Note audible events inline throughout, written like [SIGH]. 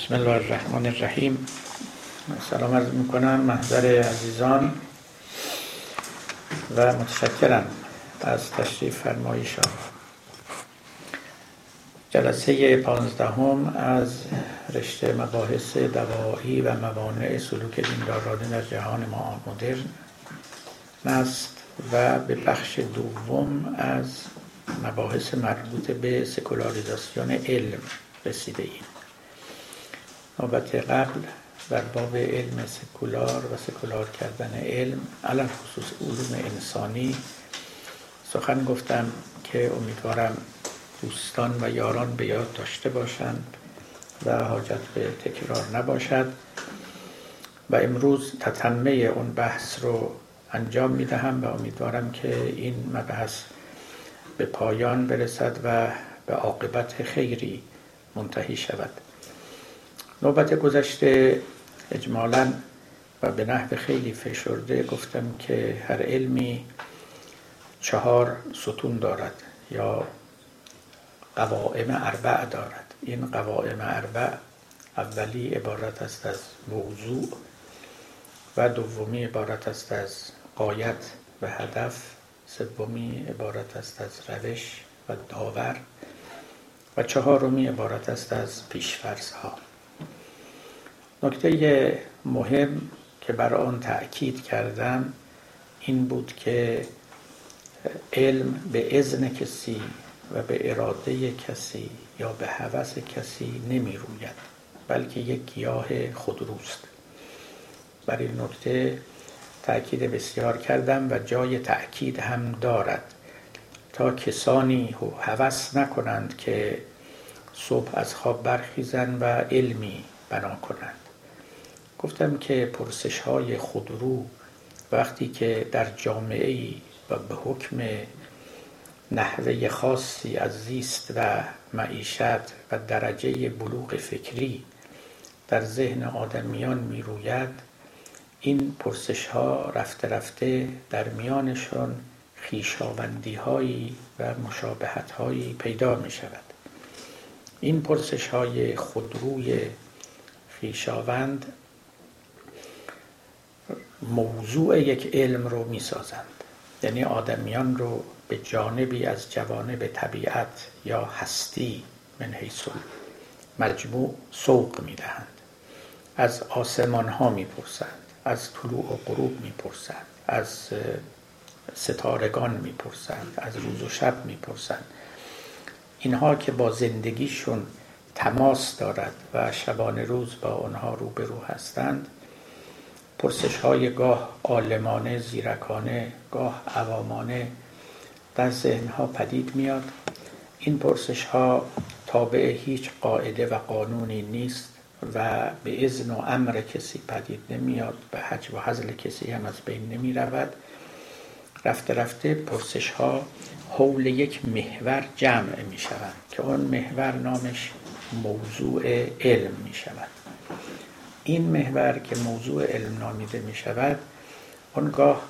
بسم الله الرحمن الرحیم. سلام عرض می‌کنم محضر عزیزان و متشکرم از تشریف فرمایی جلسه پانزدهم از رشته مباحث دوایی و موانع سلوک دیندارانه در جهان ما مدرن است و به بخش دوم از مباحث مربوط به سکولاریزاسیون علم رسیده ایم. نوبت قبل در باب علم سکولار و سکولار کردن علم علم خصوص علوم انسانی. سخن گفتم که امیدوارم دوستان و یاران به یاد داشته باشند و حاجت به تکرار نباشد. و امروز تتمه اون بحث رو انجام می دهم و امیدوارم که این مبحث به پایان برسد و به عاقبت خیری منتهی شود. نوبت گذشته اجمالا و به نحو خیلی فشرده گفتم که هر علمی چهار ستون دارد یا قوائم اربع دارد. این قوائم اربع اولی عبارت است از موضوع و دومی عبارت است از قایت و هدف. سومی عبارت است از روش و داور و چهارمی عبارت است از پیشفرض ها نکته مهم که بر آن تأکید کردم این بود که علم به اذن کسی و به اراده کسی یا به هوس کسی نمی روید بلکه یک گیاه خودروست. بر این نکته تأکید بسیار کردم و جای تأکید هم دارد. تا کسانی هوس نکنند که صبح از خواب برخیزند و علمی بنا کنند. گفتم که پرسش های خودرو وقتی که در جامعه ای و به حکم نحوه خاصی از زیست و معیشت و درجه بلوغ فکری در ذهن آدمیان می روید این پرسش ها رفته رفته در میانشان خیشاوندی هایی و مشابهت هایی پیدا می شود این پرسش های خودروی خیشاوند موضوع یک علم رو می سازند یعنی آدمیان رو به جانبی از جوانب طبیعت یا هستی من حیث مجموع سوق می دهند از آسمان ها می پرسند از طلوع و غروب می پرسند از ستارگان می پرسند از روز و شب می پرسند اینها که با زندگیشون تماس دارد و شبان روز با آنها روبرو هستند پرسش های گاه عالمانه زیرکانه گاه عوامانه در ذهن ها پدید میاد. این پرسش ها تابع هیچ قاعده و قانونی نیست و به اذن و امر کسی پدید نمیاد به حج و حضل کسی هم از بین نمی رود رفته رفته پرسش ها حول یک محور جمع می شود که اون محور نامش موضوع علم می شود این محور که موضوع علم نامیده می شود آنگاه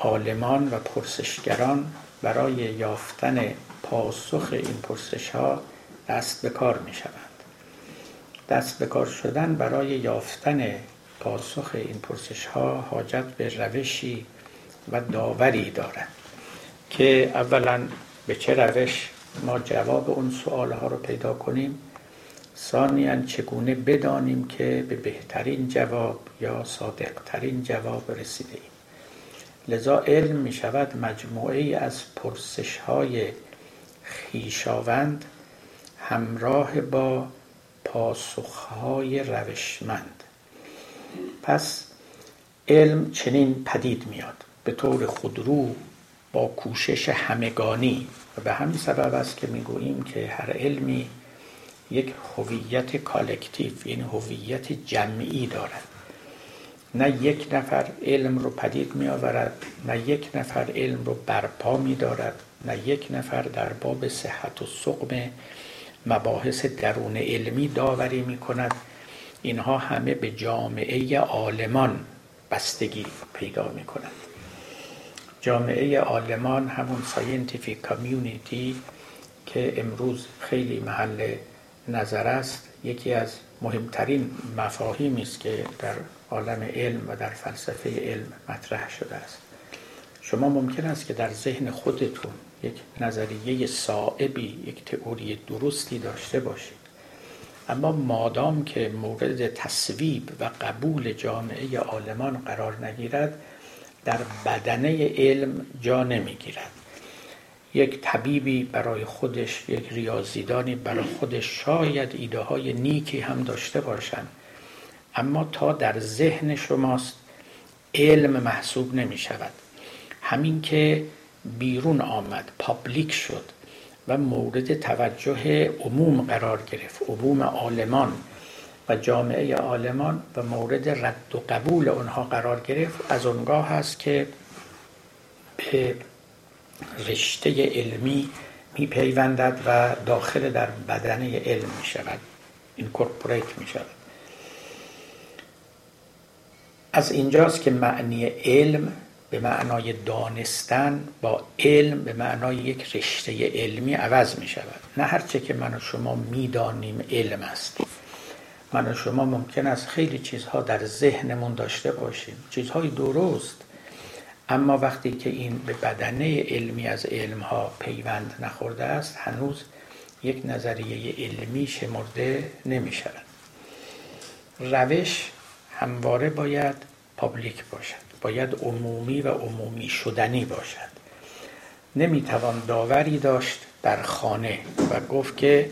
عالمان و پرسشگران برای یافتن پاسخ این پرسش ها دست به کار می شوند دست به کار شدن برای یافتن پاسخ این پرسش ها حاجت به روشی و داوری دارد که اولا به چه روش ما جواب اون سوال ها رو پیدا کنیم. ثانیا چگونه بدانیم که به بهترین جواب یا صادقترین جواب رسیده ایم لذا علم می شود مجموعه از پرسش های خیشاوند همراه با پاسخهای روشمند. پس علم چنین پدید میاد به طور خودرو با کوشش همگانی و به همین سبب است که می‌گوییم که هر علمی یک هویت کالکتیو یعنی هویت جمعی دارد. نه یک نفر علم رو پدید می آورد نه یک نفر علم رو برپا می دارد نه یک نفر در باب صحت و سقم مباحث درون علمی داوری می کند اینها همه به جامعه عالمان بستگی پیدا می کند جامعه عالمان همون scientific community که امروز خیلی محل نظر است یکی از مهمترین مفاهیمی است که در عالم علم و در فلسفه علم مطرح شده است. شما ممکن است که در ذهن خودتون یک نظریه صائبی یک تئوری درستی داشته باشید. اما مادام که مورد تصویب و قبول جامعه عالمان قرار نگیرد در بدنه علم جا نمی‌گیرد. یک طبیبی برای خودش یک ریاضیدانی برای خودش. شاید ایده های نیکی هم داشته باشند اما تا در ذهن شماست علم محسوب نمی شود. همین که بیرون آمد پابلیک شد و مورد توجه عموم قرار گرفت عموم عالمان و جامعه عالمان و مورد رد و قبول آنها قرار گرفت. از اونگاه هست که به رشته علمی میپیوندد و داخل در بدنه علم می شود اینکورپوریت می شود از اینجاست که معنی علم به معنای دانستن با علم به معنای یک رشته علمی عوض می شود نه هرچه که من و شما می‌دانیم علم است. من و شما ممکن است خیلی چیزها در ذهنمون داشته باشیم. چیزهای درست اما وقتی که این به بدنه علمی از علمها پیوند نخورده است هنوز یک نظریه علمی شمرده نمی شود روش همواره باید پابلیک باشد. باید عمومی و عمومی شدنی باشد. نمی‌توان داوری داشت در خانه و گفت که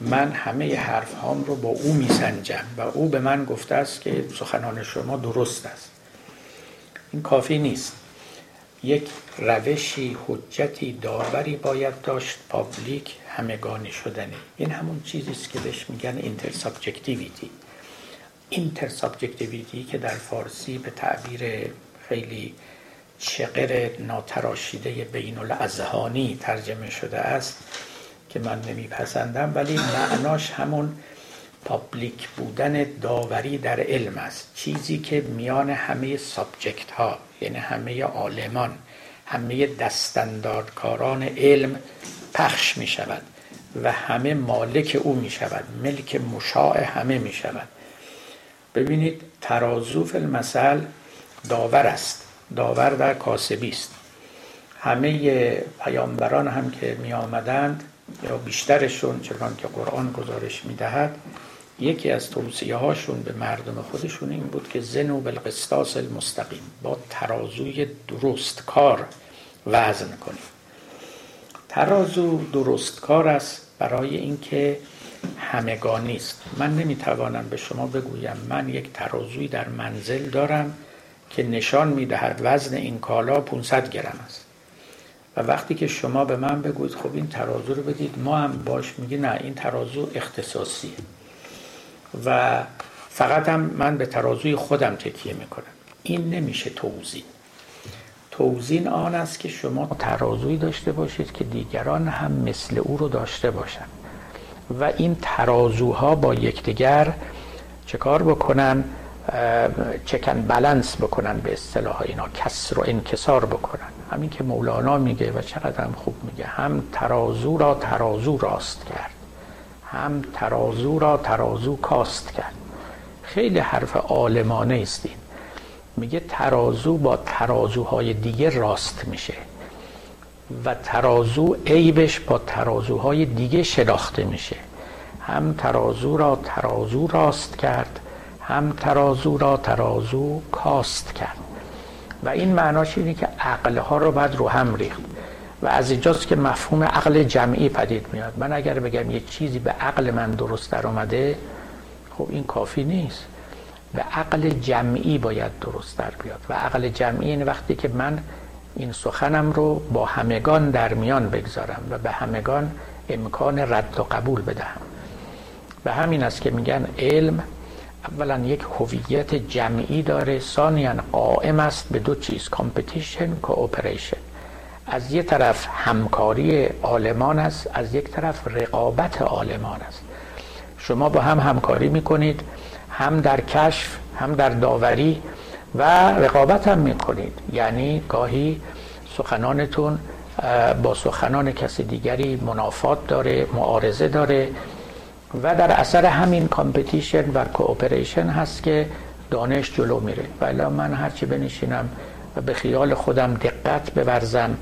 من همه حرف هام رو با او میسنجم و او به من گفته است که سخنان شما درست است. این کافی نیست. یک روشی حجتی داوری باید داشت public همگانی شدنی. این همون چیزی است که بهش میگن intersubjectivity intersubjectivity که در فارسی به تعبیر خیلی چقر ناتراشیده بین الاذهانی ترجمه شده است که من نمیپسندم ولی معناش همون public بودن داوری در علم است. چیزی که میان همه subject ها یعنی همه عالمان همه دستندارکاران علم پخش می شود و همه مالک او می شود ملک مشاع همه می شود ببینید ترازو المثل داور است. داور در کاسبی است. همه پیامبران هم که می آمدند یا بیشترشون چنان که قرآن گزارش می دهد یکی از توصیه هاشون به مردم خودشون این بود که زنو بالقسطاس المستقیم با ترازوی درست کار وزن کنیم. ترازو درست کار است برای اینکه همگانی است. من نمی‌توانم به شما بگویم من یک ترازوی در منزل دارم که نشان می‌دهد وزن این کالا 500 گرم است. و وقتی که شما به من بگوید خب این ترازو رو بدید ما هم باش میگی نه این ترازو اختصاصیه. و فقط هم من به ترازوی خودم تکیه می‌کنم. این نمیشه توزین توزین آن است که شما ترازوی داشته باشید که دیگران هم مثل او رو داشته باشند و این ترازوها با یکدیگر چه کار بکنن؟ چکن بلنس بکنن به اصطلاح اینا. کسر و انکسار بکنن. همین که مولانا میگه و چقدر هم خوب میگه. هم ترازو را ترازو راست کرد. هم ترازو را ترازو کاست کرد. خیلی حرف عالمانه است این. میگه ترازو با ترازوهای دیگه راست میشه و ترازو عیبش با ترازوهای دیگه شناخته میشه. هم ترازو را ترازو راست کرد هم ترازو را ترازو کاست کرد. و این معناش اینه که عقلها رو باید رو هم ریخت. و از اینجاست که مفهوم عقل جمعی پدید میاد. من اگر بگم یه چیزی به عقل من درست در آمده خب این کافی نیست. به عقل جمعی باید درست در بیاد. و عقل جمعی این وقتی که من این سخنم رو با همگان در میان بگذارم و به همگان امکان رد و قبول بدهم. و همین است که میگن علم اولا یک هویت جمعی داره ثانیا قائم است به دو چیز competition cooperation از یک طرف همکاری عالمان است از یک طرف رقابت عالمان است. شما با هم همکاری می‌کنید هم در کشف هم در داوری و رقابت هم می‌کنید. یعنی گاهی سخنانتون با سخنان کسی دیگری منافات داره معارضه داره و در اثر همین competition و cooperation هست که دانش جلو میره. ولی من هرچی بنشینم و به خیال خودم دقت بورزم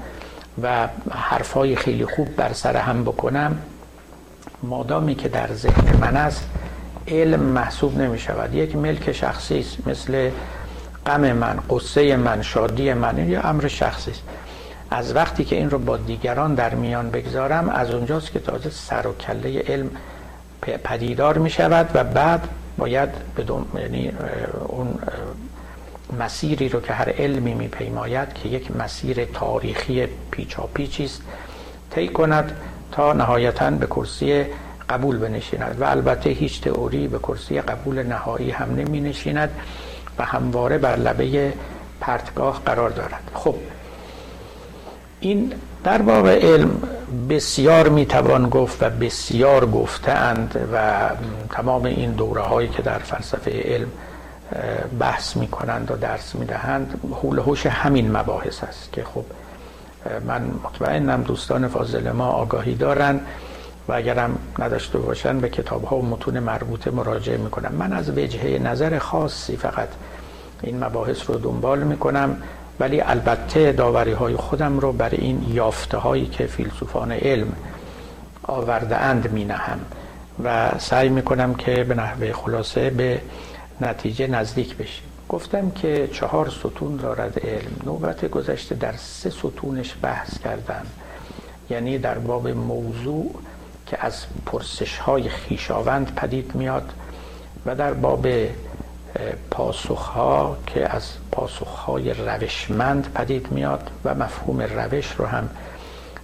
و حرفای خیلی خوب بر سر هم بکنم. مادامی که در ذهن من است علم محسوب نمی شود. یک ملک شخصی است مثل غم من قصه من شادی من یه امر شخصی است. از وقتی که این رو با دیگران در میان بگذارم از اونجاست که تازه سر و کله علم پدیدار می شود و بعد باید بدون یعنی اون مسیری رو که هر علمی میپیماید که یک مسیر تاریخی پیچاپیچی است طی کند تا نهایتا به کرسی قبول بنشیند و البته هیچ تئوری به کرسی قبول نهایی هم نمی نشیند و همواره بر لبه پرتگاه قرار دارد. خب این در باب علم بسیار می‌توان گفت و بسیار گفتند و تمام این دوره هایی که در فلسفه علم بحث می کنند و درس می دهند حول هوش همین مباحث است که خب من مطمئنم دوستان فاضل ما آگاهی دارند و اگرم نداشته باشن به کتاب ها و متون مربوطه مراجعه می‌کنم. من از وجهه نظر خاصی فقط این مباحث رو دنبال می‌کنم ولی البته داوری های خودم رو برای این یافته هایی که فیلسوفان علم آورده اند می نهم و سعی می‌کنم که به نحوه خلاصه به نتیجه نزدیک بشیم گفتم که چهار ستون دارد علم. نوبت گذشته در سه ستونش بحث کردم. یعنی در باب موضوع که از پرسش های خویشاوند پدید میاد و در باب پاسخ ها که از پاسخ های روشمند پدید میاد و مفهوم روش رو هم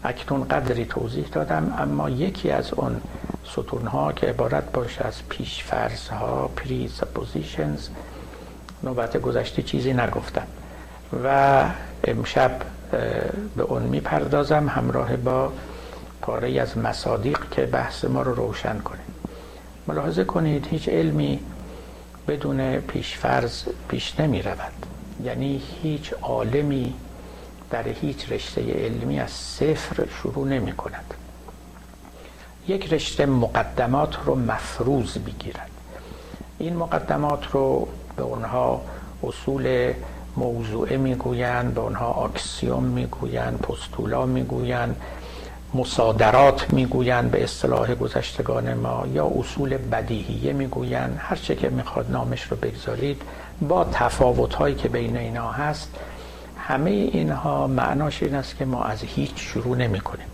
اکنون قدری توضیح دادم اما یکی از اون ستون ها که عبارت باشه از فرض ها presuppositions نوبت گذشته چیزی نگفتم. و امشب به اون می‌پردازم همراه با پاره از مصادیق که بحث ما رو روشن کنه. ملاحظه کنید هیچ علمی بدون پیشفرض پیش نمی رود یعنی هیچ عالمی در هیچ رشته علمی از صفر شروع نمی کند یک رشته مقدمات رو مفروض بگیرد. این مقدمات رو به اونها اصول موضوعه می‌گویند به اونها آکسیوم می‌گویند پستولا می‌گویند مصادرات می‌گویند به اصطلاح گذشتگان ما یا اصول بدیهیه می‌گویند. هر چه که می‌خواد نامش رو بگذارید با تفاوت هایی که بین اینا هست همه اینها معناش این است که ما از هیچ شروع نمی کنیم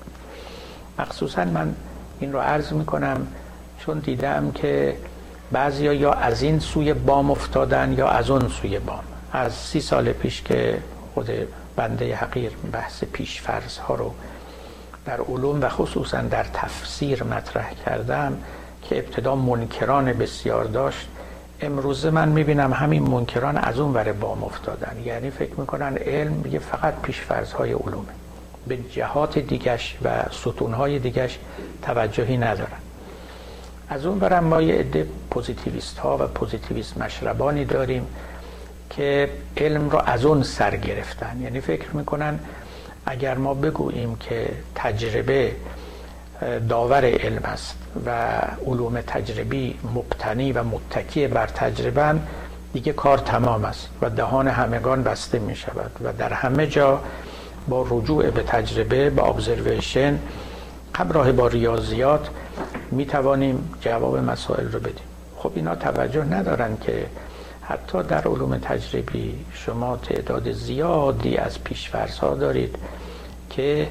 مخصوصا من این رو عرض می کنم چون دیدم که بعضی یا از این سوی بام افتادن یا از اون سوی بام. از سی سال پیش که خود بنده حقیر بحث پیش فرض ها رو در علوم و خصوصا در تفسیر مطرح کردم که ابتدا منکران بسیار داشت. امروزه من می‌بینم همین منکران از اون ور بام افتادن. یعنی فکر می‌کنن علم یه فقط های علومه. به جهات دیگش و ستونهای دیگش توجهی ندارن. از اون برم ما یه عده پوزیتیویست ها و پوزیتیویست مشربانی داریم که علم رو از اون سر گرفتن. یعنی فکر می‌کنن اگر ما بگوییم که تجربه داور علم است و علوم تجربی مبتنی و متکی بر تجربه دیگه کار تمام است و دهان همگان بسته می شود و در همه جا با رجوع به تجربه با ابزرویشن همراه با ریاضیات می توانیم جواب مسائل رو بدیم. خب اینا توجه ندارن که حتی در علوم تجربی شما تعداد زیادی از پیشفرس ها دارید که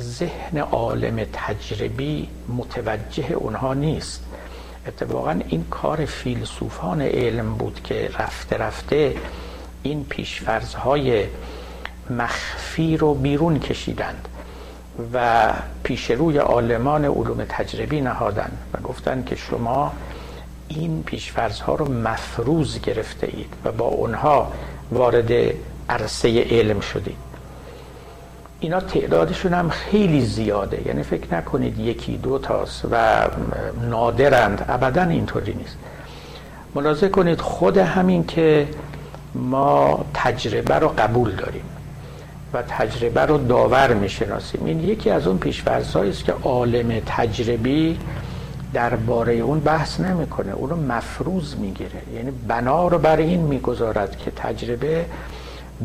ذهن عالم تجربی متوجه اونها نیست. اتفاقا این کار فیلسوفان علم بود که رفته رفته این پیشفرزهای مخفی رو بیرون کشیدند و پیش روی عالمان علوم تجربی نهادن و گفتند که شما این پیشفرزها رو مفروض گرفته اید و با اونها وارد عرصه علم شدید. اینا تعدادشون هم خیلی زیاده یعنی فکر نکنید یکی دو تاست و نادرند ابدا اینطوری نیست. ملاحظه کنید خود همین که ما تجربه رو قبول داریم. و تجربه رو داور می‌شناسیم. این یکی از اون پیشفرزهایی است که عالم تجربی درباره اون بحث نمی‌کنه. اون رو مفروض می‌گیره. یعنی بنا رو بر این می‌گذارد که تجربه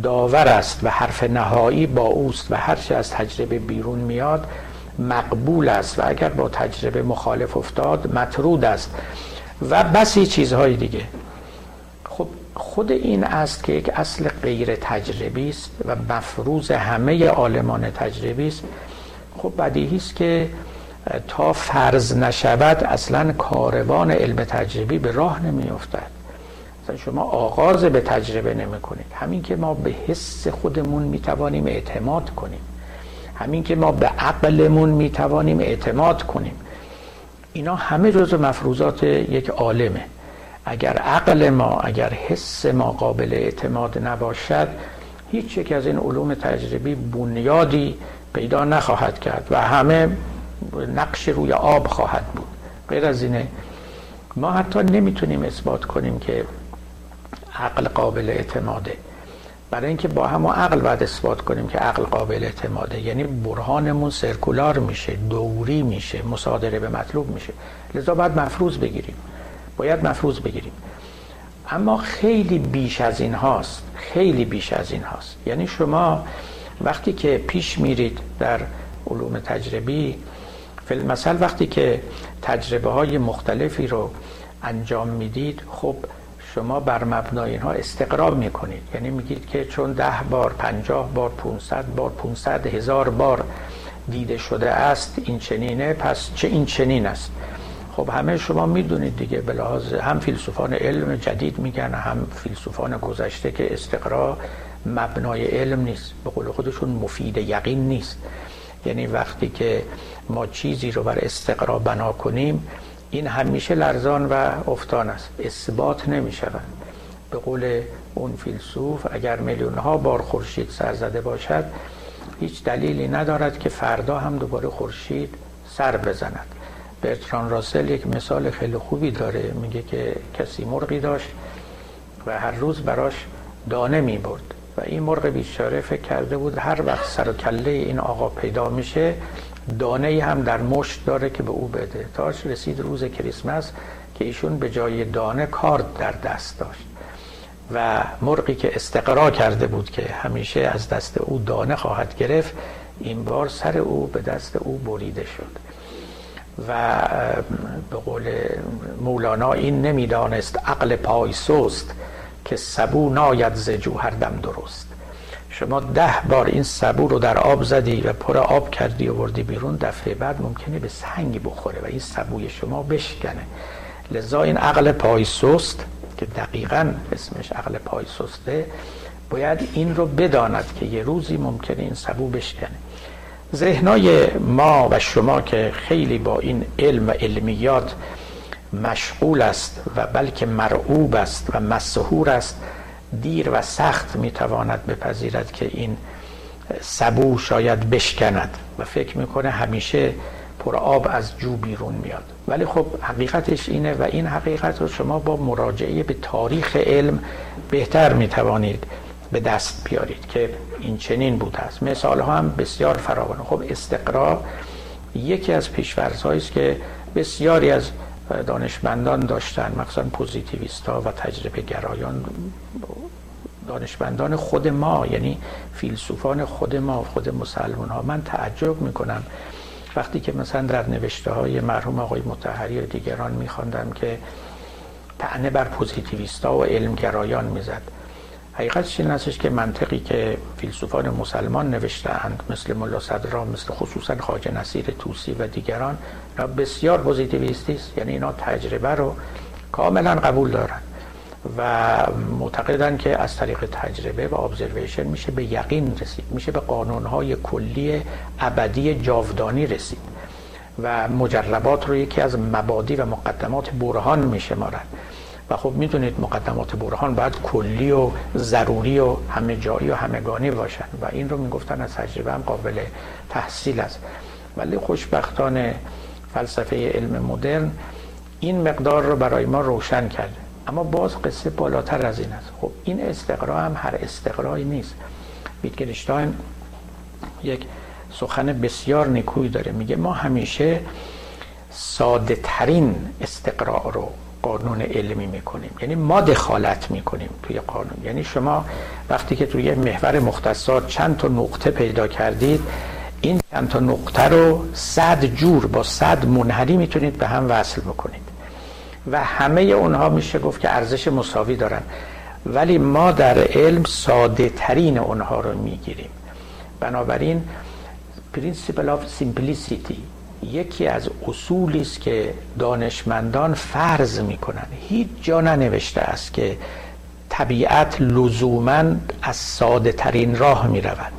داور است و حرف نهایی با اوست و هرچی از تجربه بیرون میاد مقبول است و اگر با تجربه مخالف افتاد مطرود است و بسی چیزهای دیگه. خود این است که یک اصل غیر تجربی است و مفروض همه عالمان تجربی است. خب بدیهی است که تا فرض نشود اصلا کاروان علم تجربی به راه نمیافتد. شما آغاز به تجربه نمی کنید همین که ما به حس خودمون می توانیم اعتماد کنیم. همین که ما به عقلمون می توانیم اعتماد کنیم. اینا همه جزو مفروضات یک عالمه. اگر عقل ما اگر حس ما قابل اعتماد نباشد هیچ یک از این علوم تجربی بنیادی پیدا نخواهد کرد و همه نقش روی آب خواهد بود. غیر از اینه ما حتی نمی‌تونیم اثبات کنیم که عقل قابل اعتماده. برای اینکه با هم عقل باید اثبات کنیم که عقل قابل اعتماده. یعنی برهانمون سرکولار میشه دوری میشه مصادره به مطلوب میشه. لذا باید مفروض بگیریم. باید مفروض بگیریم. اما خیلی بیش از این هاست خیلی بیش از این هاست. یعنی شما وقتی که پیش میرید در علوم تجربی مثل وقتی که تجربه های مختلفی رو انجام می‌دید خب شما بر مبنای اینها استقرار می‌کنید. یعنی میگید که چون ده بار پنجاه بار 500 بار 500 هزار بار دیده شده است این چنینه پس چه این چنین است. خب همه شما می‌دونید دیگه به لحاظ هم فیلسوفان علم جدید میگن هم فیلسوفان گذشته که استقرا مبنای علم نیست به قول خودشون مفید یقین نیست. یعنی وقتی که ما چیزی رو بر استقرا بنا کنیم این همیشه لرزان و افتان است اثبات نمی شود به قول اون فیلسوف اگر میلیون ها بار خورشید سر زده باشد هیچ دلیلی ندارد که فردا هم دوباره خورشید سر بزند. برتران راسل یک مثال خیلی خوبی داره. میگه که کسی مرغی داشت و هر روز براش دانه می برد و این مرغ بیچاره فکر کرده بود هر وقت سر و کله این آقا پیدا میشه دانه هم در مشت داره که به او بده. تاش رسید روز کریسمس که ایشون به جای دانه کارد در دست داشت و مرغی که استقرا کرده بود که همیشه از دست او دانه خواهد گرفت این بار سر او به دست او بریده شد. و به قول مولانا این نمی‌دانست عقل پای سست که سبو ناید ز جوهر دم درست. شما ده بار این سبو رو در آب زدی و پر آب کردی و وردی بیرون دفعه بعد ممکنه به سنگ بخوره و این سبوی شما بشکنه. لذا این عقل پای سست که دقیقا اسمش عقل پای سسته باید این رو بداند که یه روزی ممکنه این سبو بشکنه. ذهنای ما و شما که خیلی با این علم و علمیات مشغول است و بلکه مرعوب است و مسهور است دیر و سخت می‌تواند بپذیرد که این سبو شاید بشکند و فکر می‌کنه همیشه پر آب از جو بیرون میاد. ولی خب حقیقتش اینه و این حقیقت رو شما با مراجعه به تاریخ علم بهتر می‌توانید به دست بیارید که این چنین بوده است مثال ها هم بسیار فراوانه خب استقرا یکی از پیشورزهایی است که بسیاری از دانشمندان داشتن مخصوصا پوزیتیویستا و تجربه گرایان دانشمندان خود ما یعنی فیلسوفان خود ما خود مسلمان ها من تعجب می‌کنم وقتی که مثلا در نوشته های مرحوم آقای متحری و دیگران میخواندم که تعنه بر پوزیتیویستا و علمگرایان می‌زد. حقیقتش این هستش که منطقی که فیلسوفان مسلمان نوشتهاند مثل ملا صدرا مثل خصوصا خواجه نصیر توسی و دیگران بسیار پوزیتیویستی است. یعنی اینا تجربه رو کاملا قبول دارن و معتقدن که از طریق تجربه و ابزرویشن میشه به یقین رسید میشه به قانونهای کلی ابدی جاودانی رسید و مجربات رو یکی از مبادی و مقدمات برهان میشمارن و خب می‌دونید مقدمات برهان باید کلی و ضروری و همه جایی و همگانی باشن و این رو می‌گفتن از تجربه هم قابل تحصیل است. ولی خوشبختانه فلسفه علم مدرن این مقدار رو برای ما روشن کرده اما باز قصه بالاتر از این است. خب این استقرا هم هر استقرایی نیست. ویتگنشتاین یک سخن بسیار نیکوی داره. میگه ما همیشه ساده ترین استقراء رو قانون علمی می‌کنیم. یعنی ما دخالت می‌کنیم توی قانون. یعنی شما وقتی که توی محور مختصات چند تا نقطه پیدا کردید این چند تا نقطه رو صد جور با صد منحنی می‌تونید به هم وصل بکنید. و همه اونها میشه گفت که ارزش مساوی دارن. ولی ما در علم ساده ترین اونها رو می‌گیریم. بنابراین principle of simplicity یکی از اصولی است که دانشمندان فرض می‌کنن هیچ جا ننوشته است که طبیعت لزوما از ساده ترین راه می رود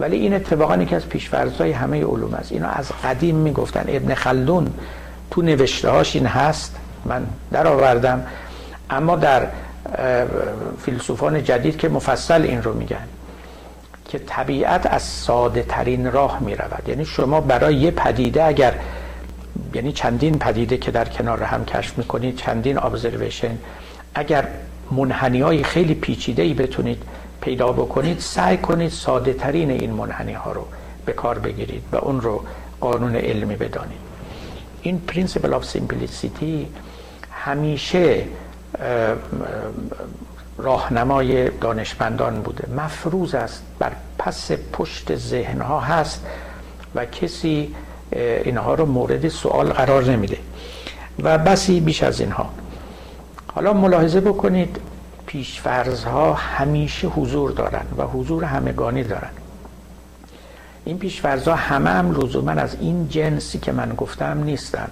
ولی این اتفاقا یکی از پیشفرزهای همه علوم است. اینو از قدیم می‌گفتن. ابن خلدون تو نوشته هاش این هست. من در آوردم اما در فیلسوفان جدید که مفصل این رو میگن. که طبیعت از ساده ترین راه می رود یعنی شما برای یه پدیده اگر یعنی چندین پدیده که در کنار هم کشف می‌کنید چندین ابزرویشن اگر منحنی های خیلی پیچیده ای بتونید پیدا بکنید سعی کنید ساده ترین این منحنی ها رو به کار بگیرید و اون رو قانون علمی بدانید. این principle of simplicity همیشه راهنمای دانشمندان بوده. مفروض است بر پس پشت ذهنها هست و کسی اینها رو مورد سوال قرار نمیده و بسی بیش از اینها. حالا ملاحظه بکنید پیشفرزها همیشه حضور دارن و حضور همگانی دارن. این پیشفرزها همه هم لزوما از این جنسی که من گفتم نیستن.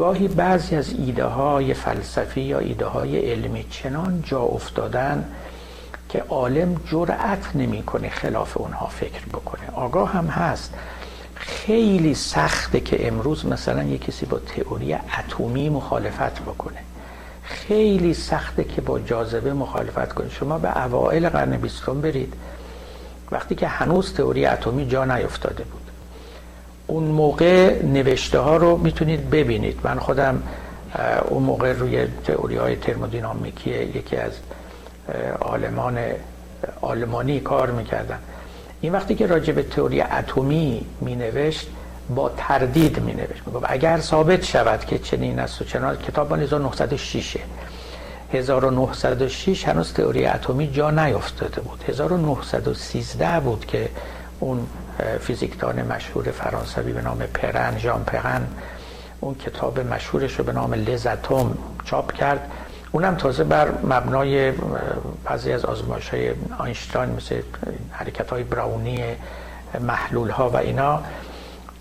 گاهی بعضی از ایده های فلسفی یا ایده های علمی چنان جا افتادن که عالم جرأت نمی‌کنه خلاف اونها فکر بکنه. آگاه هم هست. خیلی سخته که امروز مثلا یه کسی با تئوری اتمی مخالفت بکنه. خیلی سخته که با جاذبه مخالفت کنه. شما به اوائل قرن بیستم برید. وقتی که هنوز تئوری اتمی جا نیفتاده بود. اون موقع نوشته ها رو می‌تونید ببینید. من خودم اون موقع روی تئوری های ترمودینامیکی یکی از آلمان آلمانی کار می‌کردم این وقتی که راجع به تئوری اتمی می نوشت با تردید می نوشت می اگر ثابت شود که چنین است و چنان کتاب 1906 1906 هنوز تئوری اتمی جا نیفتاده بود. 1913 بود که اون فیزیکدان مشهور فرانسوی به نام پرن ژان پرن. اون کتاب مشهورش رو به نام لزاتوم چاپ کرد. اونم تازه بر مبنای بعضی از آزمایش های آینشتاین مثل حرکت های براونی محلول ها و اینا.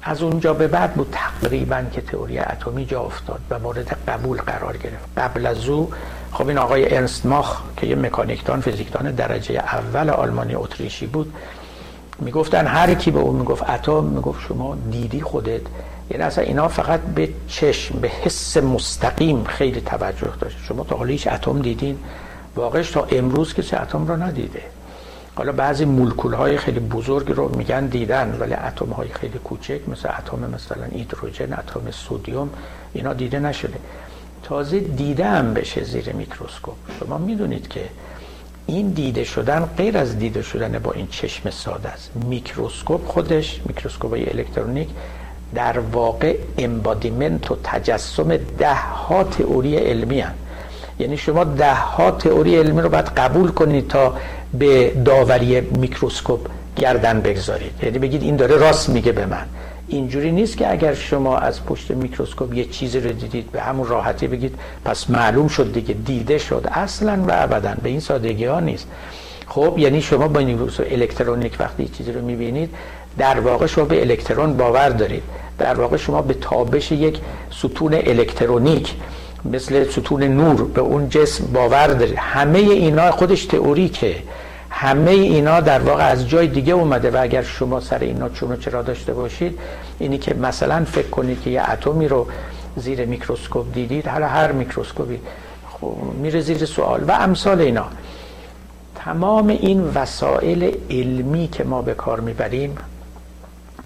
از اونجا به بعد بود تقریبا که تئوری اتمی جا افتاد و مورد قبول قرار گرفت. قبل از او خب این آقای ارنست ماخ که یه مکانیکدان فیزیکدان درجه اول آلمانی اتریشی بود می‌گفتن هر کی به اون می‌گفت اتم می‌گفت شما دیدی خودت. یعنی اصلا اینا فقط به چشم به حس مستقیم خیلی توجه داشت. شما تا حالا هیچ اتم دیدین؟ واقعش تا امروز کسی اتم رو ندیده. حالا بعضی مولکول های خیلی بزرگ رو میگن دیدن ولی اتم های خیلی کوچک مثل اتم مثلا هیدروژن اتم سودیوم اینا دیده نشده. تازه دیده هم بشه زیر میکروسکوپ. شما می‌دونید که این دیده شدن غیر از دیده شدن با این چشم ساده است. میکروسکوپ خودش میکروسکوپ های الکترونیک در واقع embodiment و تجسم ده ها تئوری علمی هن. یعنی شما ده ها تئوری علمی رو باید قبول کنید تا به داوری میکروسکوپ گردن بگذارید. یعنی بگید این داره راست میگه به من. اینجوری نیست که اگر شما از پشت میکروسکوپ یه چیزی رو دیدید به همون راحتی بگید پس معلوم شد دیگه دیده شد. اصلا و ابدا به این سادگی ها نیست. خب یعنی شما با میکروسکوپ الکترونیک وقتی چیزی رو می‌بینید در واقع شما به الکترون باور دارید. در واقع شما به تابش یک ستون الکترونیک مثل ستون نور به اون جسم باور دارید. همه اینا خودش تئوریکه. همه اینا در واقع از جای دیگه اومده و اگر شما سر اینا چون چرا داشته باشید اینی که مثلا فکر کنید که یه اتمی رو زیر میکروسکوپ دیدید حالا هر میکروسکوپی میره زیر سوال و امثال اینا. تمام این وسایل علمی که ما به کار می‌بریم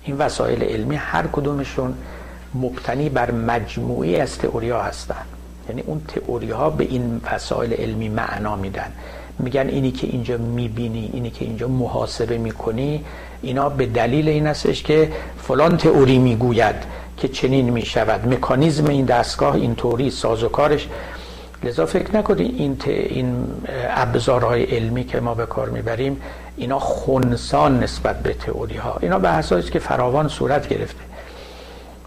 این وسایل علمی هر کدومشون مبتنی بر مجموعی از تئوری ها هستن. یعنی اون تئوری ها به این وسایل علمی معنا میدن. میگن اینی که اینجا می‌بینی اینی که اینجا محاسبه می‌کنی. اینا به دلیل این هستش که فلان تئوری می‌گوید که چنین می شود مکانیزم این دستگاه اینطوری سازوکارش. لذا فکر نکنید این, این ابزارهای علمی که ما به کار می‌بریم اینا خونسان نسبت به تئوری ها اینا به اساس که فراوان صورت گرفته.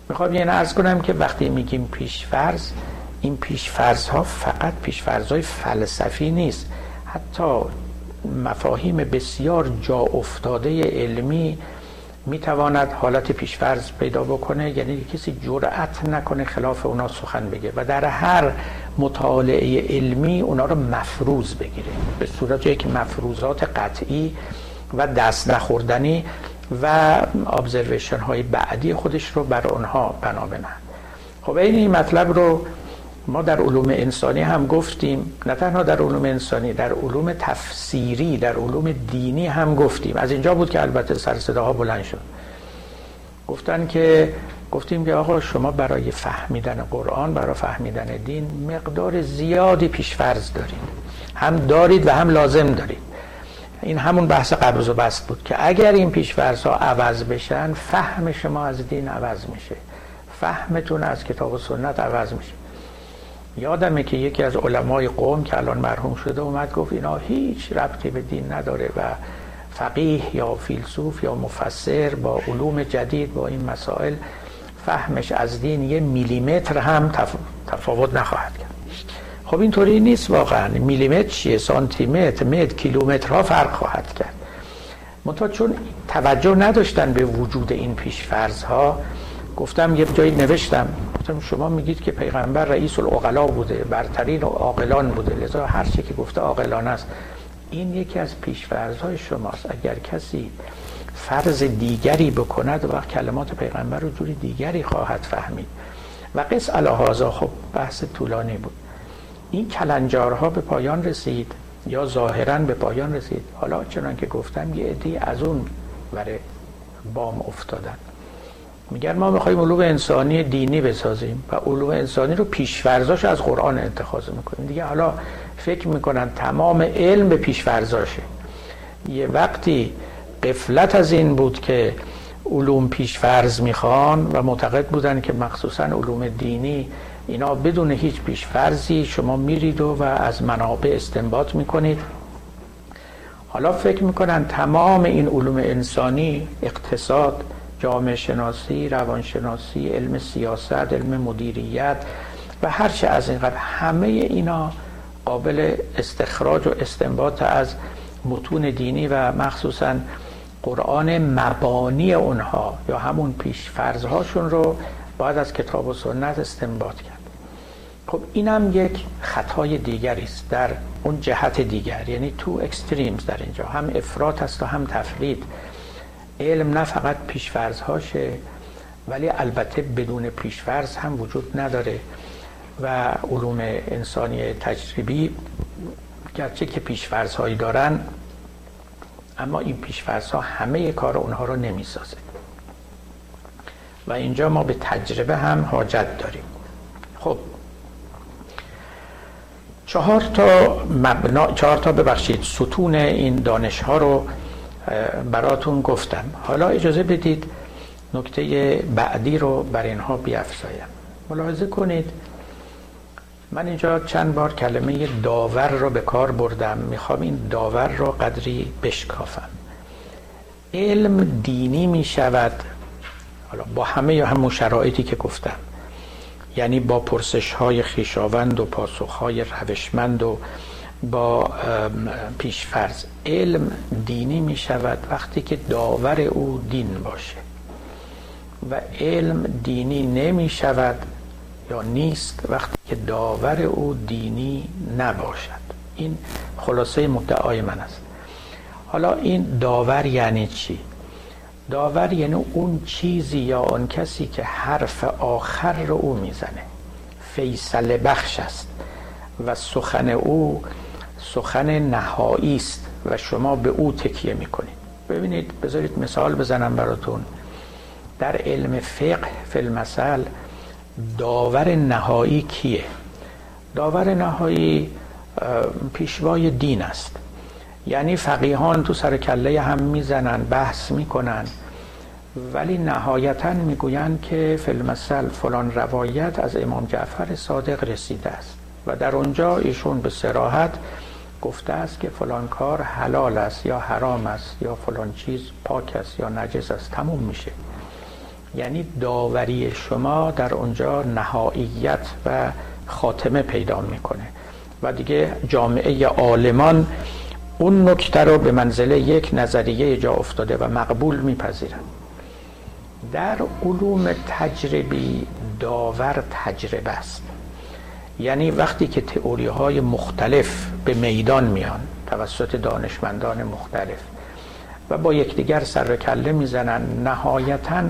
می‌خوام یعنی ارز کنم که وقتی میگیم پیشفرض این پیشفرض ها فقط پیشفرض های فلسفی نیست. حتی مفاهیم بسیار جا افتاده علمی می‌تواند حالت پیشفرض پیدا بکنه یعنی کسی جرأت نکنه خلاف اونا سخن بگه و در هر مطالعه علمی اونا رو مفروض بگیره به صورت که مفروضات قطعی و دست نخوردنی و ابزرویشن های بعدی خودش رو بر اونها بنا خب این مطلب رو ما در علوم انسانی هم گفتیم نه تنها در علوم انسانی در علوم تفسیری در علوم دینی هم گفتیم. از اینجا بود که البته سر صداها بلند شد. گفتن که گفتیم که آقا شما برای فهمیدن قرآن برای فهمیدن دین مقدار زیادی پیشفرض دارید. هم دارید و هم لازم دارید. این همون بحث قبض و بست بود که اگر این پیشفرض ها عوض بشن فهم شما از دین عوض میشه. فهمتون از کتاب و سنت عوض میشه. یادمه که یکی از علمای قوم که الان مرحوم شده اومد گفت اینا هیچ ربطی به دین نداره و فقیه یا فیلسوف یا مفسر با علوم جدید با این مسائل فهمش از دین یه میلیمتر هم تفاوت نخواهد کرد. خب اینطوری نیست واقعا. میلیمتر چیه؟ سانتیمتر متر کیلومترها فرق خواهد کرد. منتها چون توجه نداشتن به وجود این پیشفرض ها گفتم یه جایی نوشتم. گفتم شما میگید که پیغمبر رئیس العقلا بوده برترین عاقلان بوده. لذا هر چی که گفته عاقلان است. این یکی از های شماست. اگر کسی فرض دیگری بکند و کلمات پیغمبر رو جوری دیگری خواهد فهمید. و قص الهازا خب بحث طولانی بود. این کلنجارها به پایان رسید یا ظاهرا به پایان رسید؟ حالا چنان که گفتم یه عدی از اون بره بام افتادن. میگن ما می‌خوایم علوم انسانی دینی بسازیم و علوم انسانی رو پیشفرزاش از قرآن انتخاز می‌کنیم. دیگه حالا فکر می‌کنن تمام علم به پیشفرزاشه یه وقتی قفلت از این بود که علوم پیشفرز می‌خوان و معتقد بودن که مخصوصا علوم دینی اینا بدون هیچ پیشفرزی شما میرید و, و از منابع استنباط می‌کنید. حالا فکر می‌کنن تمام این علوم انسانی اقتصاد جامعه شناسی روانشناسی علم سیاست علم مدیریت و هرچه از این قبل همه اینا قابل استخراج و استنباط از متون دینی و مخصوصا قرآن مبانی اونها یا همون پیش فرضهاشون رو باید از کتاب و سنت استنباط کرد. خب اینم یک خطای دیگری است در اون جهت دیگر. یعنی تو اکستریمز در اینجا. هم افراط است و هم تفرید. علم نه فقط پیشفرض هاشه ولی البته بدون پیشفرض هم وجود نداره. و علوم انسانی تجربی گرچه که پیشفرض هایی دارن اما این پیشفرض ها همه کار اونها رو نمی‌سازه. و اینجا ما به تجربه هم حاجت داریم. خب. چهار تا مبنا چهار تا ببخشید ستون این دانش ها رو براتون گفتم. حالا اجازه بدید نکته بعدی رو بر اینها بیافزایم. ملاحظه کنید من اینجا چند بار کلمه داور رو به کار بردم. می‌خوام این داور رو قدری بشکافم. علم دینی می شود حالا با همه همون شرایطی که گفتم. یعنی با پرسش های خیشاوند و پاسخ های روشمند و با پیشفرز علم دینی می شود وقتی که داور او دین باشه. و علم دینی نمی شود یا نیست وقتی که داور او دینی نباشد. این خلاصه مدعای من است. حالا این داور یعنی چی؟ داور یعنی اون چیزی یا اون کسی که حرف آخر رو او می‌زنه. فیصل بخش است و سخن او سخن نهایی است و شما به او تکیه می‌کنید. ببینید بذارید مثال بزنم براتون. در علم فقه فی المثل داور نهایی کیه؟ داور نهایی پیشوای دین است. یعنی فقیهان تو سر کله هم می‌زنن بحث می‌کنن. ولی نهایتا می‌گویند که فیلمسل فلان روایت از امام جعفر صادق رسیده است. و در اونجا ایشون به سراحت گفته است که فلان کار حلال است یا حرام است یا فلان چیز پاک است یا نجس است تموم میشه. یعنی داوری شما در اونجا نهاییت و خاتمه پیدا می‌کنه. و دیگه جامعه عالمان اون نکته رو به منزله یک نظریه جا افتاده و مقبول میپذیرن. در علوم تجربی داور تجربه است. یعنی وقتی که تئوری های مختلف به میدان میان توسط دانشمندان مختلف و با یکدیگر سر کله می‌زنن نهایتا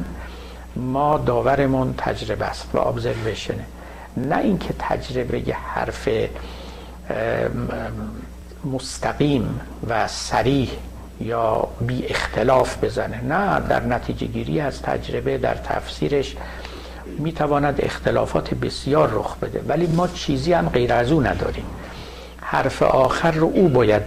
ما داورمون تجربه است و ابزرویشنه نه اینکه تجربه حرف مستقیم و سریح یا بی اختلاف بزنه. نه در نتیجه گیری از تجربه در تفسیرش می‌تواند اختلافات بسیار رخ بده. ولی ما چیزی هم غیر از او نداریم. حرف آخر رو او باید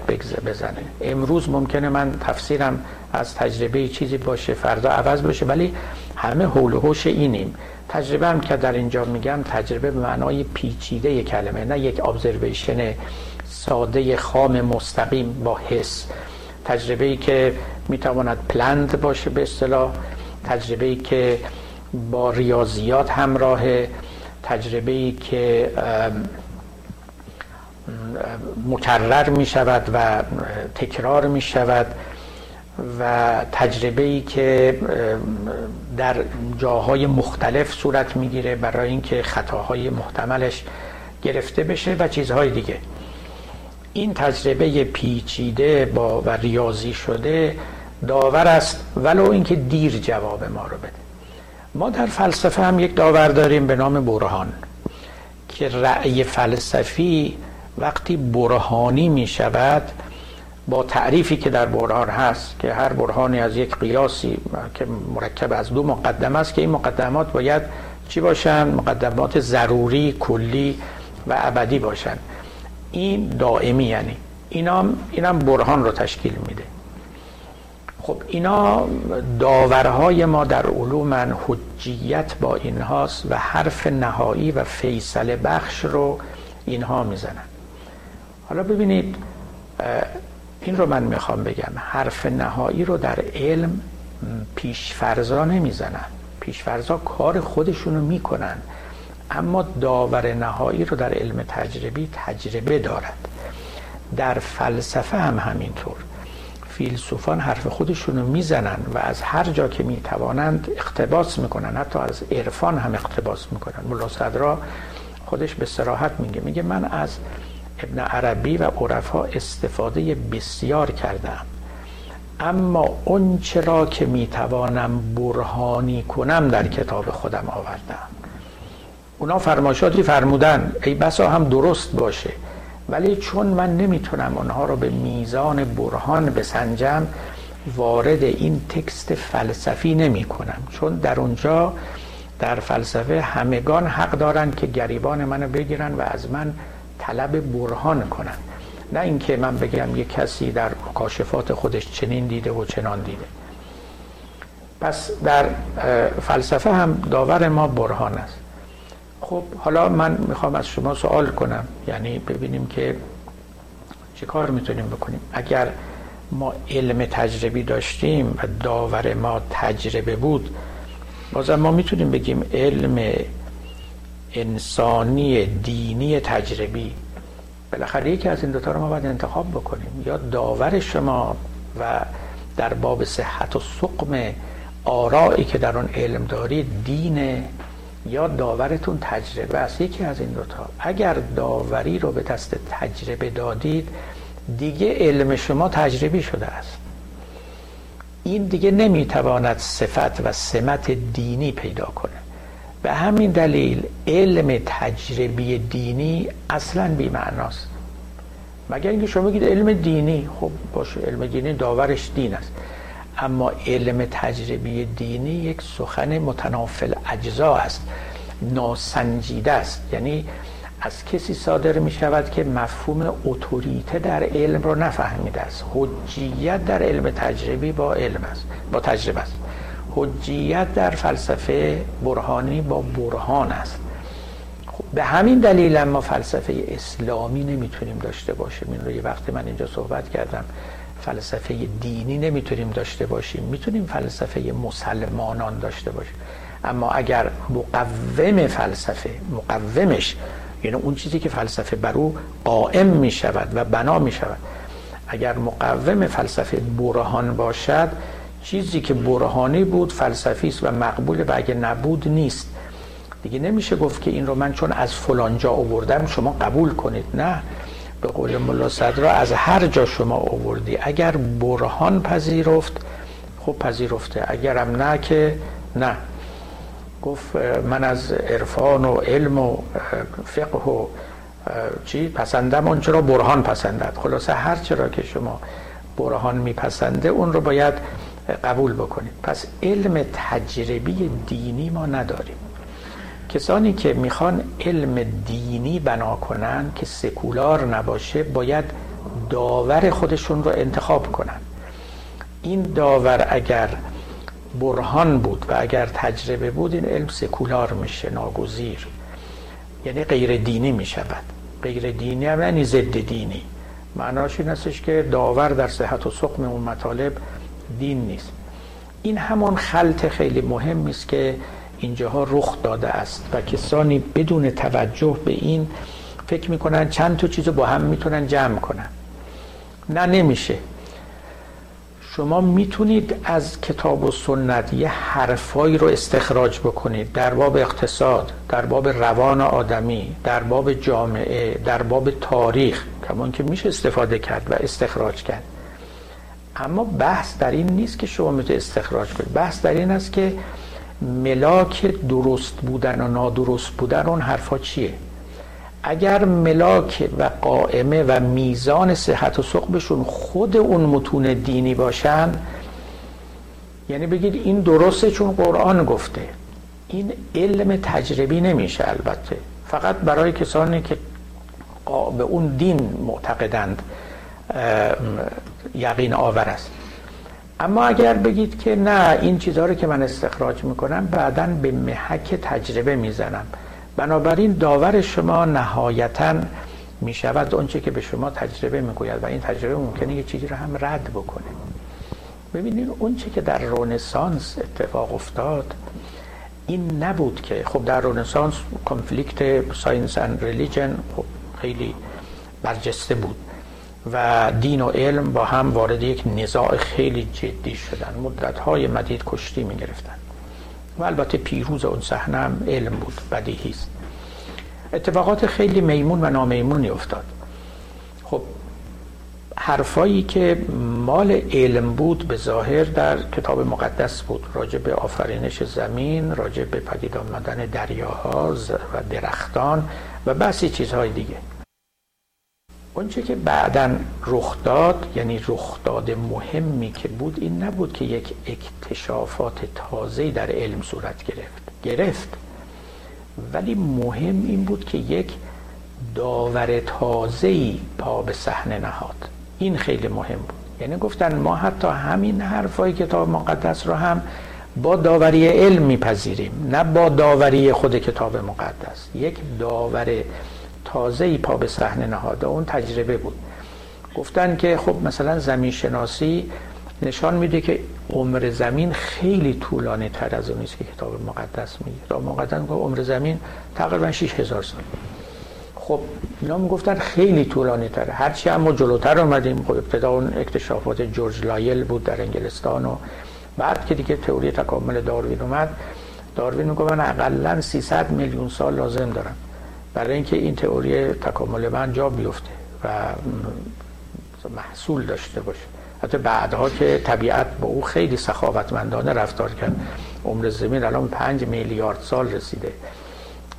بزنه. امروز ممکنه من تفسیرم از تجربه چیزی باشه فردا عوض باشه ولی همه حول و حوش اینیم. تجربه هم که در اینجا میگم تجربه به معنای پیچیده کلمه نه یک ابزرویشن ساده خام مستقیم با حس. تجربه ای که می‌تواند پلند باشه به اصطلاح. تجربه ای که با ریاضیات همراه تجربه ای که مکرر می شود و تکرار می شود و تجربه ای که در جاهای مختلف صورت می‌گیره برای اینکه خطاهای محتملش گرفته بشه و چیزهای دیگه. این تجربه پیچیده با و ریاضی شده داور است ولو اینکه دیر جواب ما رو بده. ما در فلسفه هم یک داور داریم به نام برهان که رأی فلسفی وقتی برهانی می شود با تعریفی که در برهان هست که هر برهانی از یک قیاسی که مرکب از دو مقدمه است که این مقدمات باید چی باشن؟ مقدمات ضروری کلی و ابدی باشن. این دائمی یعنی. اینام اینم برهان رو تشکیل میده. خب اینا داورهای ما در علوم حجیت با اینهاست و حرف نهایی و فیصل بخش رو اینها می‌زنن. حالا ببینید این رو من می‌خوام بگم. حرف نهایی رو در علم پیشفرزا نمی‌زنن. پیشفرزا کار خودشونو می‌کنن. اما داور نهایی رو در علم تجربی تجربه دارد. در فلسفه هم همینطور. فیلسوفان حرف خودشونو می‌زنن و از هر جا که می‌توانند اقتباس می‌کنن حتی از عرفان هم اقتباس می‌کنن. ملا صدرا خودش به سراحت میگه میگه من از ابن عربی و عرفا استفاده بسیار کردم. اما اون چرا که می‌توانم برهانی کنم در کتاب خودم آوردم. اونا فرماشاتی فرمودن ای بسا هم درست باشه. ولی چون من نمی‌تونم اونها رو به میزان برهان بسنجم وارد این تکست فلسفی نمی کنم چون در اونجا در فلسفه همگان حق دارن که گریبان منو بگیرن و از من طلب برهان کنن. نه اینکه من بگم یک کسی در کاشفات خودش چنین دیده و چنان دیده. پس در فلسفه هم داور ما برهان است. خب حالا من می‌خوام از شما سوال کنم. یعنی ببینیم که چه کار می‌تونیم بکنیم. اگر ما علم تجربی داشتیم و داور ما تجربه بود بازم ما می‌تونیم بگیم علم انسانی دینی تجربی. بالاخره یکی از این دوتا رو ما باید انتخاب بکنیم. یا داور شما و در باب صحت و سقم آرایی که در اون علم دارید دین یا داورتون تجربه است؟ یکی از این دوتا. اگر داوری رو به دست تجربه دادید دیگه علم شما تجربی شده است. این دیگه نمی‌تواند صفت و سمت دینی پیدا کنه. به همین دلیل علم تجربی دینی اصلا بیمعناست. مگر اینکه شما بگید علم دینی خب باشه علم دینی داورش دین است. اما علم تجربی دینی یک سخن متنافل اجزا است ناسنجیده است. یعنی از کسی صادر می شود که مفهوم اتوریته در علم رو نفهمیده است. حجیت در علم تجربی با علم است با تجربه است. حجیت در فلسفه برهانی با برهان است. خب به همین دلیل ما فلسفه اسلامی نمی‌تونیم داشته باشیم. این رو یه وقتی من اینجا صحبت کردم. فلسفه دینی نمی‌تونیم داشته باشیم. می‌تونیم فلسفه مسلمانان داشته باشیم. اما اگر مقوم فلسفه مقومش یعنی اون چیزی که فلسفه بر او قائم می شود و بنا می شود اگر مقوم فلسفه برهان باشد چیزی که برهانی بود فلسفی است و مقبول و اگه نبود نیست. دیگه نمیشه گفت که این رو من چون از فلان جا آوردم شما قبول کنید. نه. به قول ملا صدرا از هر جا شما آوردی. اگر برهان پذیرفت خب پذیرفته. اگرم نه که نه. گفت من از عرفان و علم و فقه و چی پسندم اون چرا برهان پسندد. خلاصه هر چرا که شما برهان میپسنده اون رو باید قبول بکنید. پس علم تجربی دینی ما نداریم. کسانی که می‌خوان علم دینی بنا کنن که سکولار نباشه باید داور خودشون رو انتخاب کنن. این داور اگر برهان بود و اگر تجربه بود این علم سکولار میشه ناگزیر. یعنی غیر دینی می‌شود. غیر دینی هم یعنی ضد دینی. معناش این هستش که داور در صحت و سقم اون مطالب دین نیست. این همون خلط خیلی مهم است که اینجاها رخ داده است و کسانی بدون توجه به این فکر می‌کنن چند تا چیز با هم می‌تونن جمع کنن. نه نمیشه. شما می‌تونید از کتاب و سنت یه حرفایی رو استخراج بکنید در باب اقتصاد در باب روان آدمی در باب جامعه در باب تاریخ کمان که میشه استفاده کرد و استخراج کرد. اما بحث در این نیست که شما می‌تونید استخراج کنید. بحث در این است که ملاک درست بودن و نادرست بودن اون حرفا چیه؟ اگر ملاک و قائمه و میزان صحت و سقبشون خود اون متون دینی باشن یعنی بگید این درسته چون قرآن گفته. این علم تجربی نمیشه البته. فقط برای کسانی که به اون دین معتقدند یقین آور است. اما اگر بگید که نه این چیزها رو که من استخراج می‌کنم بعدا به محک تجربه می‌زنم. بنابراین داور شما نهایتا می شود اونچه که به شما تجربه می‌گوید و این تجربه ممکنه یه چیزی رو هم رد بکنه. ببینید اونچه که در رونسانس اتفاق افتاد این نبود که خب در رونسانس conflict science and religion خیلی برجسته بود. و دین و علم با هم وارد یک نزاع خیلی جدی شدن. مدت های مدید کشتی می گرفتن و البته پیروز اون صحنه هم علم بود بدیهی است اتفاقات خیلی میمون و نامیمونی افتاد. خب حرفایی که مال علم بود به ظاهر در کتاب مقدس بود. راجع به آفرینش زمین راجع به پدید آمدن دریاها و درختان و بسی چیزهای دیگه. اونچه که بعدا رخ داد یعنی رخ داد مهمی که بود این نبود که یک اکتشافات تازه در علم صورت گرفت. گرفت. ولی مهم این بود که یک داور تازه پا به صحنه نهاد. این خیلی مهم بود. یعنی گفتن ما حتی همین حرفای کتاب مقدس رو هم با داوری علم میپذیریم نه با داوری خود کتاب مقدس. یک داور تازه ای پا به صحنه نهاده اون تجربه بود. گفتن که خب مثلا زمین شناسی نشان میده که عمر زمین خیلی طولانی تر از اون که کتاب مقدس میگه. کتاب مقدس گفت عمر زمین تقریبا 6000 سال. خب اینا می‌گفتن خیلی طولانی تره هرچی هم ما جلوتر اومدیم. خب ابتدا اون اکتشافات جورج لایل بود در انگلستان و بعد که دیگه تئوری تکامل داروین اومد داروین می‌گفت من اقلا 300 میلیون سال لازم دارم. برای اینکه این تئوری تکامل من جا بیفته و محصول داشته باشه. حتی بعدها که طبیعت با او خیلی سخاوتمندانه رفتار کرد. عمر زمین الان پنج میلیارد سال رسیده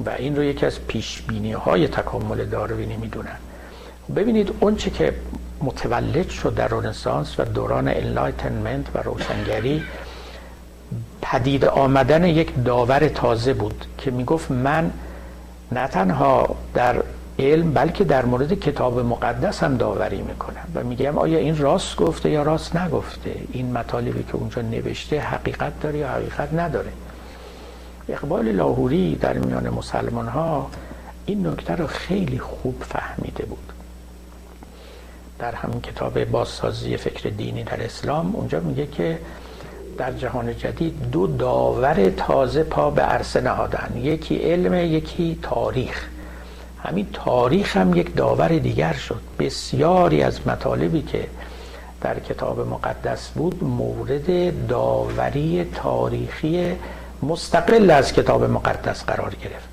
و این رو یکی از پیش های تکامل داروینی می‌دونن. ببینید اونچه که متولد شد در رنسانس و دوران enlightenment و روشنگری پدید آمدن یک داور تازه بود که می‌گفت من نه تنها در علم بلکه در مورد کتاب مقدس هم داوری می‌کنم و میگم آیا این راست گفته یا راست نگفته؟ این مطالبی که اونجا نوشته حقیقت داره یا حقیقت نداره؟ اقبال لاهوری در میان مسلمان ها این نکته رو خیلی خوب فهمیده بود. در همین کتاب بازسازی فکر دینی در اسلام اونجا میگه که در جهان جدید دو داور تازه پا به عرصه نهادن. یکی علم یکی تاریخ. همین تاریخ هم یک داور دیگر شد. بسیاری از مطالبی که در کتاب مقدس بود مورد داوری تاریخی مستقل از کتاب مقدس قرار گرفت.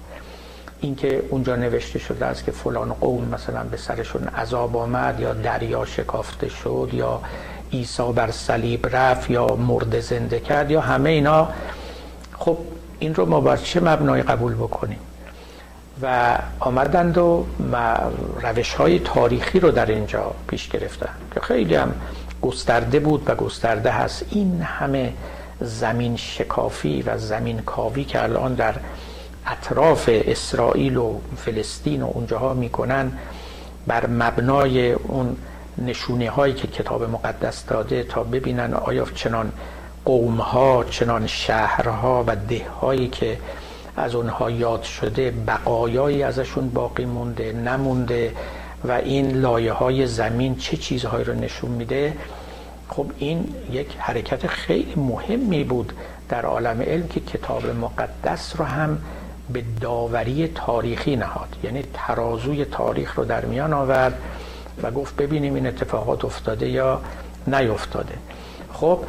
اینکه اونجا نوشته شده است که فلان قوم مثلا به سرشون عذاب آمد یا دریا شکافته شد یا عیسی بر صلیب رفت یا مرد زنده کرد یا همه اینا خب این رو ما بر چه مبنای قبول بکنیم؟ و آمدند و روش های تاریخی رو در اینجا پیش گرفتن که خیلی هم گسترده بود و گسترده هست. این همه زمین شکافی و زمین کاوی که الان در اطراف اسرائیل و فلسطین و اونجاها می‌کنن بر مبنای اون نشونه هایی که کتاب مقدس داده تا ببینن آیا چنان قوم ها چنان شهرها و ده هایی که از اونها یاد شده بقایایی ازشون باقی مونده نمونده و این لایه های زمین چه چیزهایی رو نشون میده؟ خب این یک حرکت خیلی مهمی بود در عالم علم که کتاب مقدس رو هم به داوری تاریخی نهاد. یعنی ترازوی تاریخ رو در میان آورد. و گفت ببینیم این اتفاقات افتاده یا نیفتاده. خب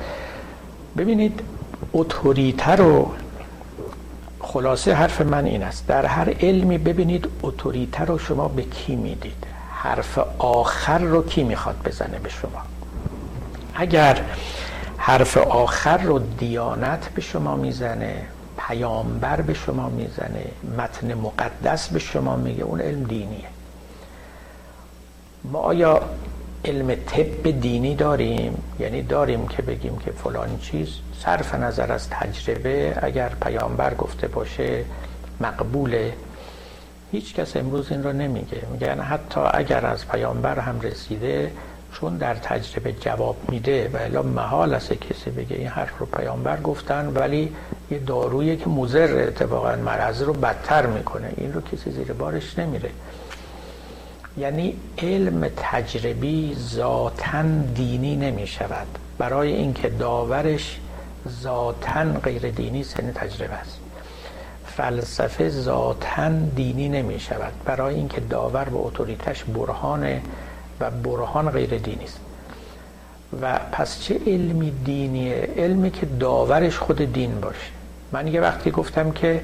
ببینید اتوریته رو خلاصه حرف من این است. در هر علمی ببینید اتوریته رو شما به کی می‌دید؟ حرف آخر رو کی می‌خواد بزنه به شما؟ اگر حرف آخر رو دیانت به شما می‌زنه پیامبر به شما می‌زنه متن مقدس به شما میگه اون علم دینیه. ما آیا علم طب دینی داریم؟ یعنی داریم که بگیم که فلان چیز صرف نظر از تجربه اگر پیامبر گفته باشه مقبوله هیچ کس امروز این رو نمیگه. میگن حتی اگر از پیامبر هم رسیده چون در تجربه جواب میده و الا محال است کسی بگه این حرف رو پیامبر گفتن ولی یه دارویی که مضر اتفاقا مرض رو بدتر می‌کنه. این رو کسی زیر بارش نمیره. یعنی علم تجربی ذاتا دینی نمی شود برای اینکه داورش ذاتا غیر دینی سن تجربه است. فلسفه ذاتا دینی نمی شود برای اینکه داور به اتوریتش برهانه و برهان غیر دینی است. و پس چه علمی دینیه؟ علمی که داورش خود دین باشه. من یه وقتی گفتم که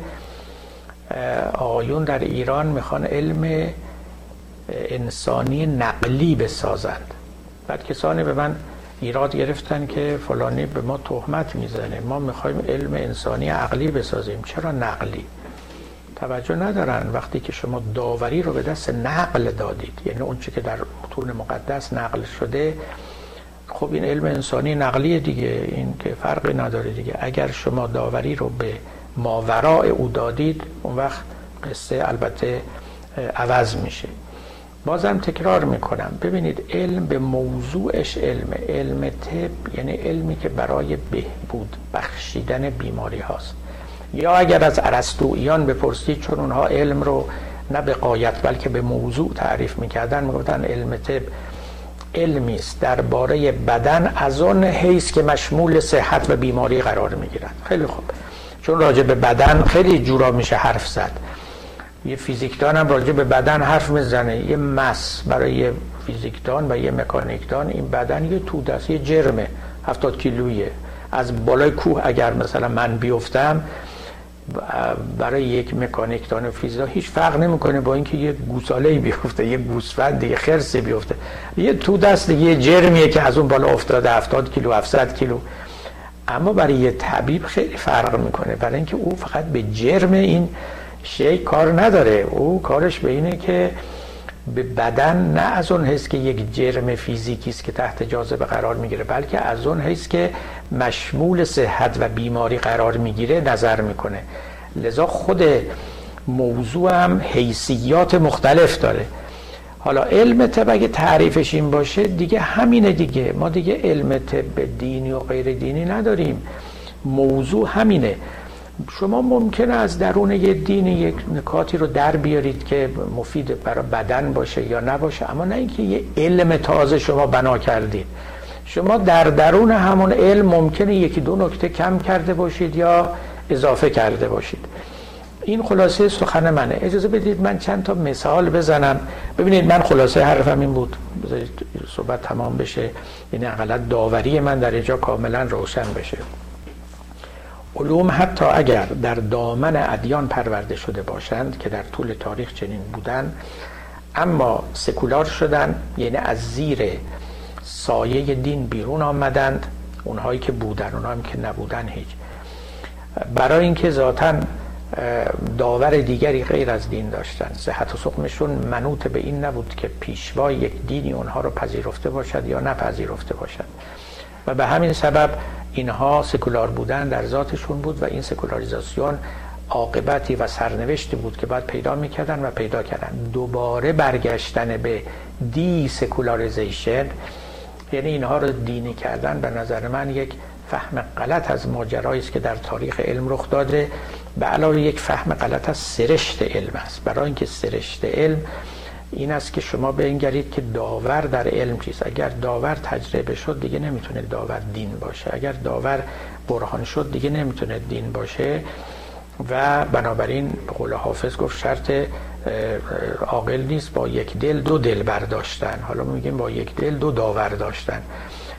آقایون در ایران می‌خوان علم انسانی نقلی بسازند. بعد کسانی به من ایراد گرفتن که فلانی به ما تهمت می‌زنه. ما می‌خوایم علم انسانی عقلی بسازیم. چرا نقلی؟ توجه ندارن. وقتی که شما داوری رو به دست نقل دادید یعنی اون که در متون مقدس نقل شده خب این علم انسانی نقلی دیگه. این که فرقی نداره دیگه. اگر شما داوری رو به ماورای او دادید اون وقت قصه البته عوض میشه. بازم تکرار می‌کنم. ببینید علم به موضوعش علم علم طب یعنی علمی که برای بهبود بخشیدن بیماری هاست. یا اگر از عرستویان بپرسید چون اونها علم رو نه به قایت بلکه به موضوع تعریف می‌کردن می‌گفتن علم طب علمی است. درباره بدن از آن حیث که مشمول صحت و بیماری قرار می‌گیرد. خیلی خوب. چون راجع به بدن خیلی جورا میشه حرف زد. یه فیزیکدان هم راجع به بدن حرف می‌زنه. یه مس برای یه فیزیکدان و یه مکانیکدان این بدن یه توده است یه جرمه هفتاد کیلویه از بالای کوه اگر مثلا من بیفتم برای یک مکانیکدان فیزیکا هیچ فرق نمی‌کنه با اینکه یه گوساله بیفته یه گوسفند یه خرسی بیفته. یه تو دست یه جرمیه که از اون بالا افتاده 70 کیلو 700 کیلو. اما برای یه طبیب خیلی فرق می‌کنه. برای اینکه او فقط به جرم این شی کار نداره. او کارش به اینه که به بدن نه از اون حیث که یک جرم فیزیکی است که تحت جاذبه قرار می‌گیره بلکه از اون حیث که مشمول صحت و بیماری قرار می‌گیره نظر می‌کنه. لذا خود موضوع هم حیثیات مختلف داره. حالا علم طب اگه تعریفش این باشه دیگه همینه دیگه. ما دیگه علم طب دینی و غیر دینی نداریم. موضوع همینه. شما ممکنه از درون یه دین یک نکاتی رو در بیارید که مفید برای بدن باشه یا نباشه اما نه اینکه یه علم تازه شما بنا کردید. شما در درون همون علم ممکنه یکی دو نکته کم کرده باشید یا اضافه کرده باشید. این خلاصه سخن منه. اجازه بدید من چند تا مثال بزنم. ببینید من خلاصه حرفم این بود. بذارید صحبت تمام بشه. یعنی اقلا داوری من در اینجا کاملا روشن بشه. علوم حتی اگر در دامن ادیان پرورده شده باشند که در طول تاریخ چنین بودن اما سکولار شدن یعنی از زیر سایه دین بیرون آمدند اونهایی که بودن اونهایی که نبودن هیچ. برای اینکه ذاتا داور دیگری غیر از دین داشتن. صحت و سقمشون منوط به این نبود که پیشوای یک دینی اونها رو پذیرفته باشد یا نپذیرفته باشد. و به همین سبب اینها سکولار بودن در ذاتشون بود و این سکولاریزاسیون عاقبتی و سرنوشتی بود که باید پیدا می‌کردن و پیدا کردن. دوباره برگشتن به desecularization یعنی اینها رو دینی کردن. به نظر من یک فهم غلط از ماجرایی است که در تاریخ علم رخ داده. به علاوه یک فهم غلط از سرشت علم است. برای اینکه سرشت علم این است که شما بنگرید که داور در علم چیست. اگر داور تجربه شد دیگه نمی‌تونه داور دین باشه. اگر داور برهان شد دیگه نمی‌تونه دین باشه. و بنابراین به قول حافظ گفت شرط عاقل نیست با یک دل دو دل برداشتن. حالا میگیم با یک دل دو داور داشتن.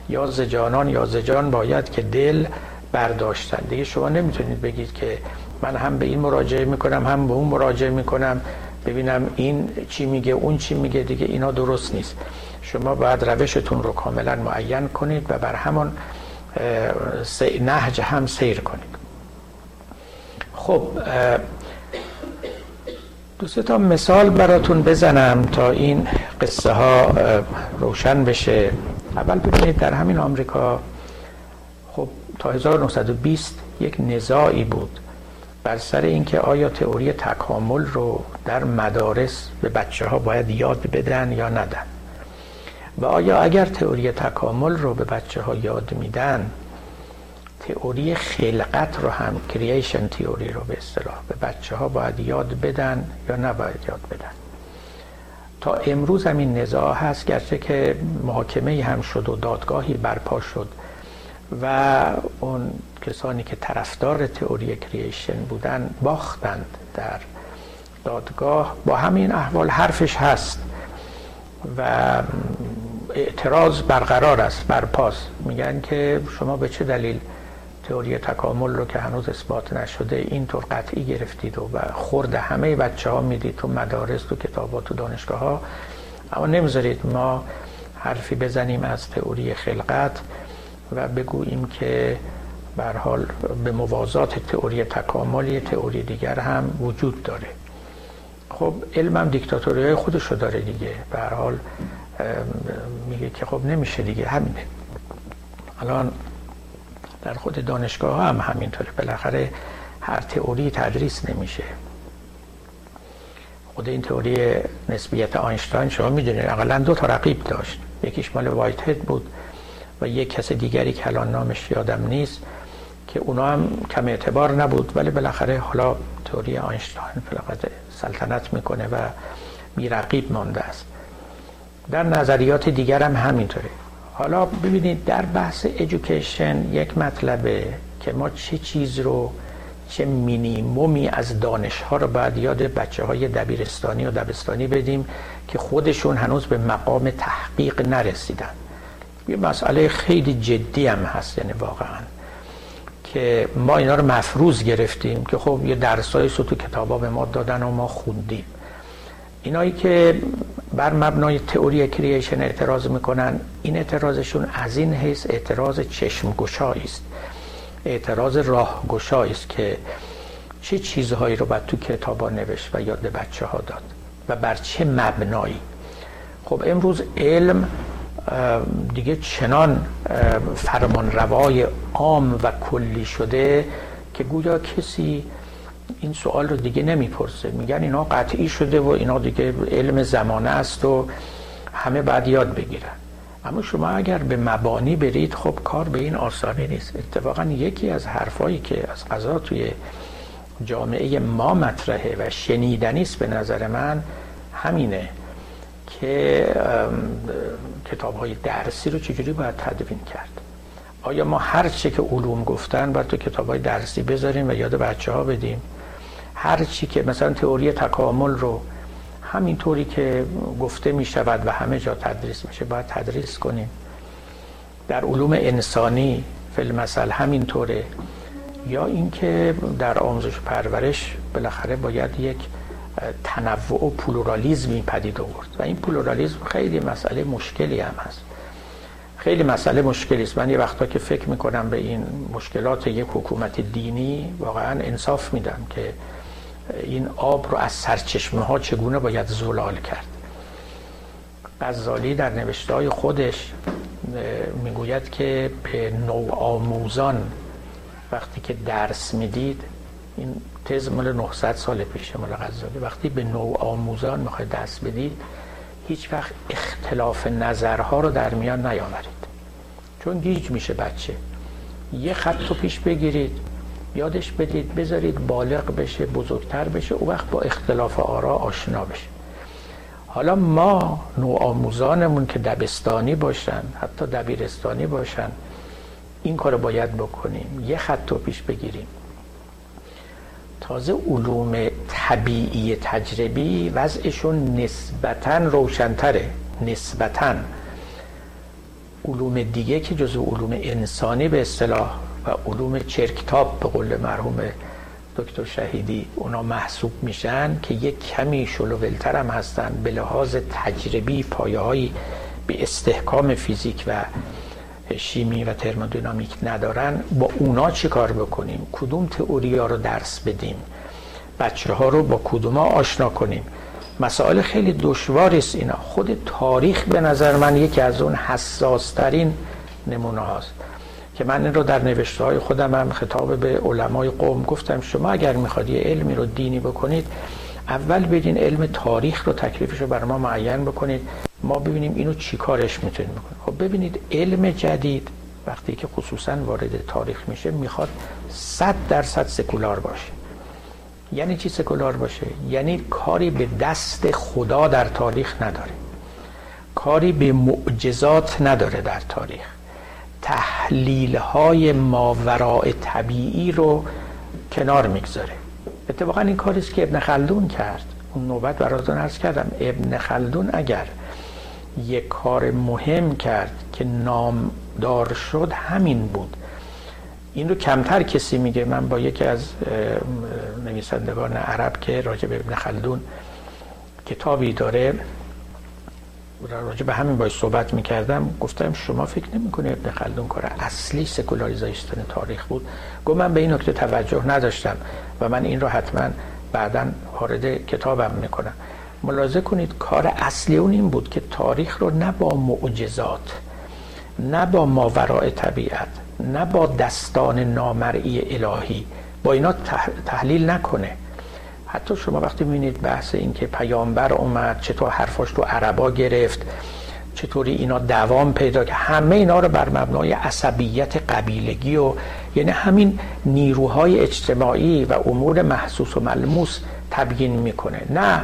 یا زجانان یا زجان باید که دل برداشتن. دیگه شما نمی‌تونید بگید که من هم به این مراجعه می‌کنم هم به اون مراجعه می‌کنم. ببینم این چی میگه اون چی میگه دیگه اینا درست نیست. شما باید روشتون رو کاملا معین کنید و بر همان نهج هم سیر کنید. خب دو تا مثال براتون بزنم تا این قصه ها روشن بشه. اول ببینید در همین آمریکا خب تا 1920 یک نزاعی بود. بر سر اینکه آیا تئوری تکامل رو در مدارس به بچه ها باید یاد بدن یا ندن؟ و آیا اگر تئوری تکامل رو به بچه ها یاد میدن تئوری خلقت رو هم کرییشن تئوری رو به اصطلاح به بچه ها باید یاد بدن یا نباید یاد بدن؟ تا امروز هم این نزاع هست گرچه که محاکمه هم شد و دادگاهی برپا شد و اون کسانی که طرفدار تئوری کریشن بودن باختند در دادگاه. با همین احوال حرفش هست و اعتراض برقرار است برپاس. میگن که شما به چه دلیل تئوری تکامل رو که هنوز اثبات نشده اینطور قطعی گرفتید و خورد همه بچه ها می‌دید تو مدارس تو کتابات تو دانشگاه ها اما نمی‌ذارید ما حرفی بزنیم از تئوری خلقت و بگوییم که بر حال به موازات تئوری تکامل یه تئوری دیگر هم وجود داره. خب علمم دیکتاتوری های خودش رو داره دیگه. به حال میگه که خب نمیشه دیگه. همینه. الان در خود دانشگاه هم همینطوره. بالاخره هر تئوری تدریس نمیشه. خود این تئوری نسبیت آینشتاین شما می‌دونید. اقلا دو تا رقیب داشت. یکیش مال وایت هد بود و یک کس دیگری که الان نامش یادم نیست. که اونا هم کم اعتبار نبود ولی بالاخره حالا تئوری آینشتاین فقط سلطنت می‌کنه و میرقیب مانده است. در نظریات دیگر هم همینطوره. حالا ببینید در بحث ایژوکیشن یک مطلبه که ما چه چیز رو چه مینیمومی از دانش ها رو باید یاد بچه های دبیرستانی و دبستانی بدیم که خودشون هنوز به مقام تحقیق نرسیدن. یه مسئله خیلی جدی هم هست یعنی واقعا. که ما اینا رو مفروض گرفتیم که خب یه درسایی رو تو کتابا به ما دادن و ما خوندیم. اینایی که بر مبنای تئوری کریشن اعتراض می‌کنن این اعتراضشون از این حیث اعتراض چشم گشایی است. اعتراض راه گشایی است که چه چیزهایی رو باید تو کتابا نوشت و یاد بچه ها داد و بر چه مبنایی. خب امروز علم دیگه چنان فرمان روای عام و کلی شده که گویا کسی این سوال رو دیگه نمی‌پرسه. میگن اینا قطعی شده و اینا دیگه علم زمانه است و همه بعد یاد بگیرن. اما شما اگر به مبانی برید خب کار به این آسانی نیست. اتفاقا یکی از حرفایی که از قضا توی جامعه ما مطرحه و شنیدنی است به نظر من همینه. که کتاب های درسی رو چجوری باید تدوین کرد؟ آیا ما هر چی که علوم گفتن باید تو کتاب های درسی بذاریم و یاد بچه ها بدیم؟ هر چی که مثلا تئوری تکامل رو همینطوری که گفته می شود و همه جا تدریس میشه باید تدریس کنیم. در علوم انسانی فیلم مثل همینطوره. یا اینکه در آموزش پرورش بالاخره باید یک تنوع و پلورالیزمی پدید آورد. و این پلورالیزم خیلی مسئله مشکلی هم هست. خیلی مسئله مشکلی است. من یه وقتا که فکر می‌کنم به این مشکلات یک حکومت دینی واقعا انصاف میدم که این آب رو از سرچشمه ها چگونه باید زلال کرد. غزالی در نوشته های خودش می‌گوید که به نوع آموزان وقتی که درس می‌دید این تز مال 900 سال پیشه مال غزالی. وقتی به نوع آموزان می‌خواید دست بدید هیچ وقت اختلاف نظرها رو در میان نیاورید. چون گیج میشه بچه. یه خط رو پیش بگیرید یادش بدید بذارید بالغ بشه بزرگتر بشه او وقت با اختلاف آرا آشنا بشه. حالا ما نوع آموزانمون که دبستانی باشن حتی دبیرستانی باشن این کار باید بکنیم. یه خط رو پیش بگیریم. تازه علوم طبیعی تجربی وضعشون نسبتا روشنتره نسبتا. علوم دیگه که جزو علوم انسانی به اصطلاح و علوم چرکتاب به قول مرحوم دکتر شهیدی اونا محسوب میشن که یک کمی شلوولتر هم هستن به لحاظ تجربی پایه به استحکام فیزیک و شیمی و ترمودینامیک ندارن با اونا چی کار بکنیم؟ کدوم تئوری ها رو درس بدیم؟ بچه ها رو با کدوم آشنا کنیم؟ مسائل خیلی دشواری است اینا. خود تاریخ به نظر من یکی از اون حساس ترین نمونه هاست. که من این رو در نوشته های خودم هم خطاب به علمای قوم گفتم شما اگر می‌خواد یه علمی رو دینی بکنید اول بدین علم تاریخ رو تکلیفش رو بر ما معین بکنید. ما ببینیم اینو چی کارش می‌تونیم بکنیم. خب ببینید علم جدید وقتی که خصوصا وارد تاریخ میشه می‌خواد صد درصد سکولار باشه. یعنی چی سکولار باشه؟ یعنی کاری به دست خدا در تاریخ نداره. کاری به معجزات نداره در تاریخ. تحلیل های ماوراء طبیعی رو کنار می‌گذاره. اتفاقا این کاریست که ابن خلدون کرد. اون نوبت براتون ارز کردم. ابن خلدون اگر یک کار مهم کرد که نامدار شد همین بود. این رو کمتر کسی میگه. من با یکی از نویسندگان عرب که راجع به ابن خلدون کتابی داره راجع به همین باید صحبت می‌کردم. گفتم شما فکر نمی‌کنه ابن خلدون کار اصلی سکولاریزیشن تاریخ بود؟ گفت من به این نکته توجه نداشتم و من این رو حتما بعدا وارد کتابم می‌کنم. ملاحظه کنید کار اصلی اون این بود که تاریخ رو نه با معجزات نه با ماورای طبیعت نه با دستان نامرئی الهی با اینا تحلیل نکنه. حتی شما وقتی می‌بینید بحث این که پیامبر اومد چطور حرفاش تو عربا گرفت چطوری اینا دوام پیدا که همه اینا رو بر مبنای عصبیت قبیلگی و یعنی همین نیروهای اجتماعی و امور محسوس و ملموس تبیین می‌کنه. نه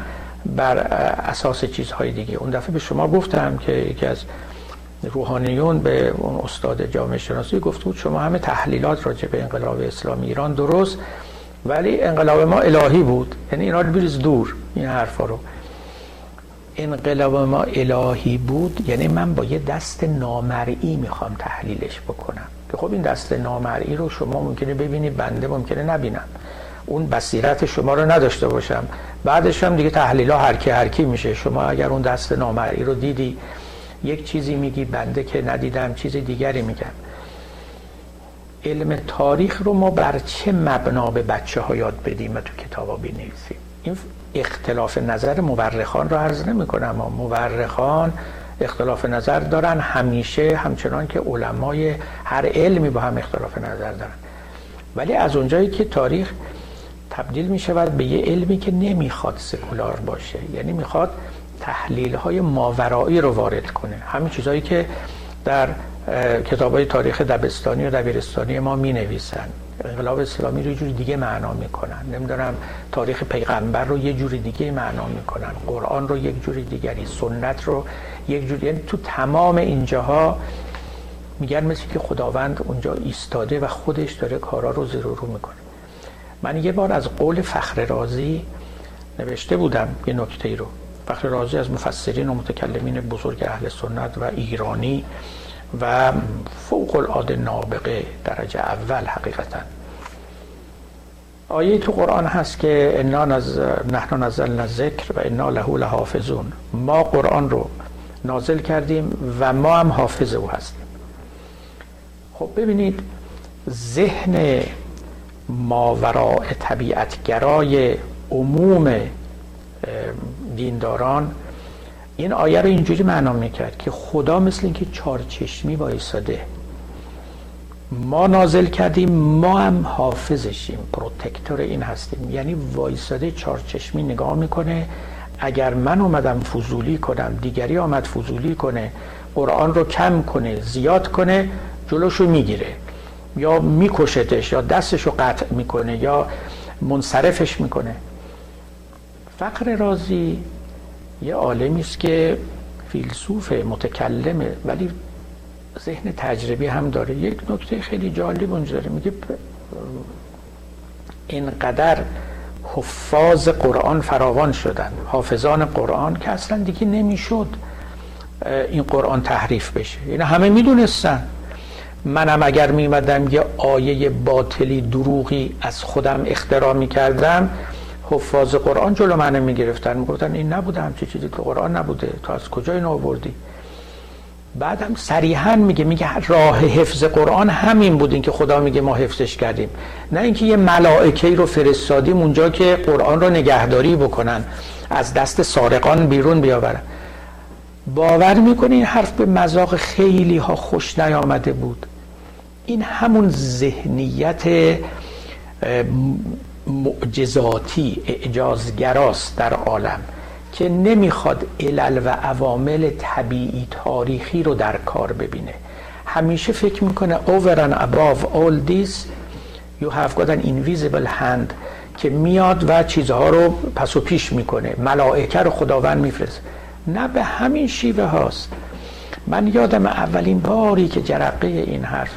بر اساس چیزهای دیگه. اون دفعه به شما گفتم که یکی از روحانیون به اون استاد جامعه شناسی گفت بود شما همه تحلیلات راجع به انقلاب اسلامی ایران درست ولی انقلاب ما الهی بود. یعنی اینا رو بریز دور این حرفا رو. انقلاب ما الهی بود یعنی من با یه دست نامرئی می‌خوام تحلیلش بکنم. که خب این دست نامرئی رو شما ممکنه ببینید بنده ممکنه نبینم. اون بصیرت شما رو نداشته باشم. بعدش هم دیگه تحلیل ها هرکی هرکی میشه. شما اگر اون دست نامرئی رو دیدی یک چیزی میگی بنده که ندیدم چیز دیگری میگم. علم تاریخ رو ما بر چه مبنا به بچه ها یاد بدیم و تو کتاب ها این اختلاف نظر مورخان رو عرض نمی کنم مورخان اختلاف نظر دارن همیشه همچنان که علمای هر علمی با هم اختلاف نظر دارن. ولی از اونجایی که تاریخ تبدیل می شود به یه علمی که نمی‌خواد سکولار باشه. یعنی می‌خواد تحلیل های ماورایی رو وارد کنه. همین چیزهایی که در کتاب های تاریخ دبستانی و دبیرستانی ما می نویسن انقلاب اسلامی رو یه جوری دیگه معنا می‌کنن. نمی‌دونم تاریخ پیغمبر رو یه جوری دیگه معنا می‌کنن. قرآن رو یک جوری دیگری سنت رو یک جوری. یعنی تو تمام اینجاها میگن مثل که خداوند اونجا ایستاده و خودش داره کارا رو زیر رو می‌کنه. من یه بار از قول فخر رازی نوشته بودم یه نکته رو. فخر رازی از مفسرین و متکلمین بزرگ اهل سنت و ایرانی و فوق العاده نابغه درجه اول حقیقتا. آیه تو قرآن هست که انا نز... نحن نزلنا ذکر و انا له لحافظون. ما قرآن رو نازل کردیم و ما هم حافظ او هستیم. خب ببینید ذهن ماوراء طبیعتگرای عموم دینداران. این آیه رو اینجوری معنا می‌کرد که خدا مثل اینکه چارچشمی وایساده. ما نازل کردیم ما هم حافظشیم پروتکتور این هستیم. یعنی وایساده چارچشمی نگاه می‌کنه. اگر من اومدم فضولی کنم دیگری آمد فضولی کنه قرآن رو کم کنه زیاد کنه جلوشو می‌گیره. یا میکشتش یا دستشو قطع می‌کنه یا منصرفش می‌کنه. فقر رازی یه عالمی است که فیلسوف متکلمه ولی ذهن تجربی هم داره. یک نکته خیلی جالب اونجا داره. میگه اینقدر حفاظ قرآن فراوان شدن. حافظان قرآن که اصلا دیگه نمی‌شد این قرآن تحریف بشه. یعنی همه می‌دونستن. منم اگر میمدم یه آیه باطلی دروغی از خودم اختراع می‌کردم حفاظ قرآن جلو منو می‌گرفتن. می‌گفتن این نبوده همچی چیزی که قرآن نبوده. تو از کجا اینو آوردی؟ بعد هم صریحا میگه میگه راه حفظ قرآن همین بود این که خدا میگه ما حفظش کردیم. نه اینکه یه ملائکه رو فرستادیم اونجا که قرآن رو نگهداری بکنن از دست سارقان بیرون بیاورن. باور می‌کنه این حرف به مذاق خیلی ها خوش نیامده بود. این همون ذهنیت معجزاتی اعجازگراست در عالم که نمی‌خواد علل و عوامل طبیعی تاریخی رو در کار ببینه. همیشه فکر می‌کنه over and above all this you have got an invisible hand که میاد و چیزها رو پس و پیش می‌کنه ملائکه رو خداوند میفرست نه به همین شیوه هاست. من یادم اولین باری که جرقه این حرف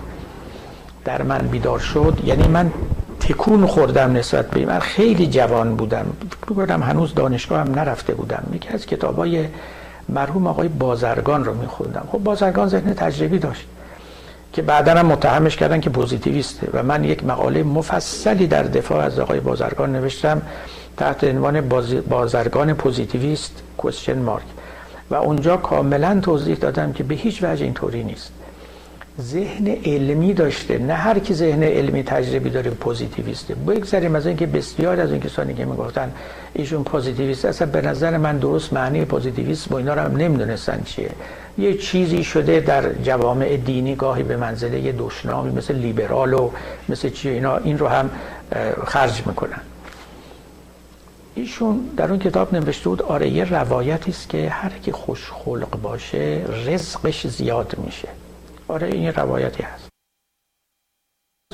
در من بیدار شد یعنی من تکون خوردم نسبت به من خیلی جوان بودم. بودم هنوز دانشگاه هم نرفته بودم. یکی از کتابای مرحوم آقای بازرگان رو میخوندم. خب بازرگان ذهن تجربی داشت که بعدا هم متهمش کردن که پوزیتیویسته و من یک مقاله مفصلی در دفاع از آقای بازرگان نوشتم تحت عنوان بازرگان پوزیتیویست question mark و اونجا کاملا توضیح دادم که به هیچ وجه اینطوری نیست. ذهن علمی داشته. نه هر کی ذهن علمی تجربی داره پوزیتیویسته. بگذاریم از اینکه بسیار از این کسانی که می‌گفتن ایشون پوزیتیویست اصلا به نظر من درست معنی پوزیتیویست با اینا رو هم نمی‌دونستن چیه. یه چیزی شده در جوامع دینی گاهی به منزله یه دشنامی مثل لیبرال و مثل چی اینا این رو هم خرج می‌کنن. ایشون در اون کتاب نوشته بود آره یه روایتی است که هر کی خوش خلق باشه رزقش زیاد میشه. آره این روایتی هست.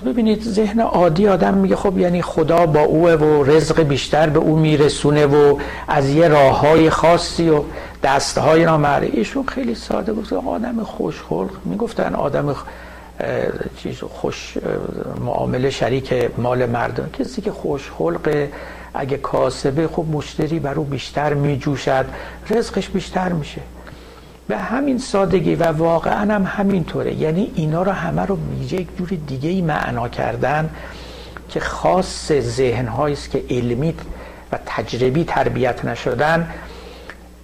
ببینید ذهن عادی آدم میگه خب یعنی خدا با اوه و رزق بیشتر به او میرسونه و از یه راه های خاصی و دست های نامره ایشون خیلی ساده بود. آدم خوشخلق. می‌گفتن آدم چیز خوش معامله شریک مال مردم. کسی که خوشخلق اگه کاسبه خب مشتری بر او بیشتر میجوشد. رزقش بیشتر میشه. به همین سادگی و واقعا هم همینطوره. یعنی اینا رو همه رو یک جور دیگه ای معنا کردن که خاص ذهن است که علمی و تجربی تربیت نشدن.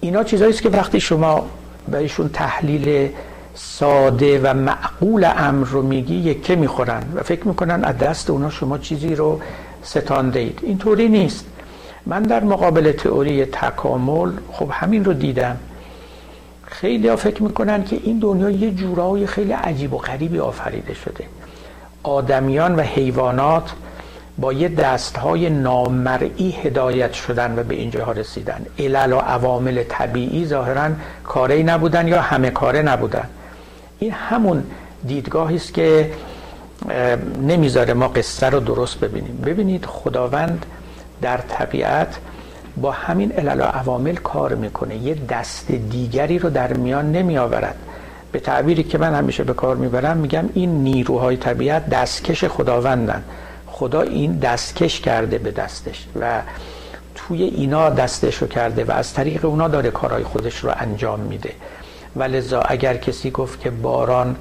اینا چیزهایی است که وقتی شما بهشون تحلیل ساده و معقول امر رو میگی یکه می‌خورن و فکر می‌کنن از دست اونا شما چیزی رو ستانده اید. اینطوری نیست. من در مقابل تئوری تکامل خب همین رو دیدم. خیلی ها فکر می‌کنن که این دنیا یه جورای خیلی عجیب و غریبی آفریده شده. آدمیان و حیوانات با یه دست های نامرئی هدایت شدن و به اینجا رسیدن. علل و عوامل طبیعی ظاهرا کاری نبودن یا همه کاره نبودن. این همون دیدگاهی است که نمی‌ذاره ما قصه رو درست ببینیم. ببینید خداوند در طبیعت با همین علل و عوامل کار می‌کنه. یه دست دیگری رو در میان نمی آورد به تعبیری که من همیشه به کار می‌برم میگم این نیروهای طبیعت دستکش خداوندن. خدا این دستکش کرده به دستش و توی اینا دستش رو کرده و از طریق اونا داره کارهای خودش رو انجام میده. و لذا اگر کسی گفت که باران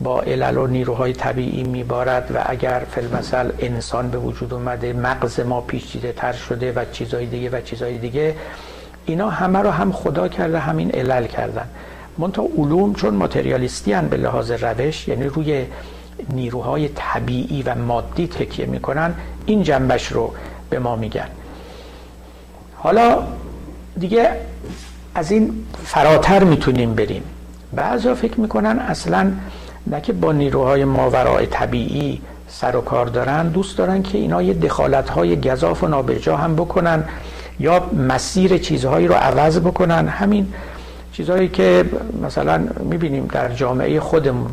با علل و نیروهای طبیعی میبارد و اگر فیلمسل انسان به وجود اومده مغز ما پیچیده تر شده و چیزای دیگه و چیزای دیگه اینا همه رو هم خدا کرده همین علل کردن. منتها علوم چون ماتریالیستی به لحاظ روش یعنی روی نیروهای طبیعی و مادی تکیه می‌کنن این جنبش رو به ما میگن. حالا دیگه از این فراتر می‌تونیم بریم. بعضا فکر می‌کنن اصلا نه که با نیروهای ماورای طبیعی سر و کار دارن دوست دارن که اینا یه دخالت های گذاف و نابجا هم بکنن یا مسیر چیزهایی رو عوض بکنن. همین چیزهایی که مثلا می‌بینیم در جامعه خودمون.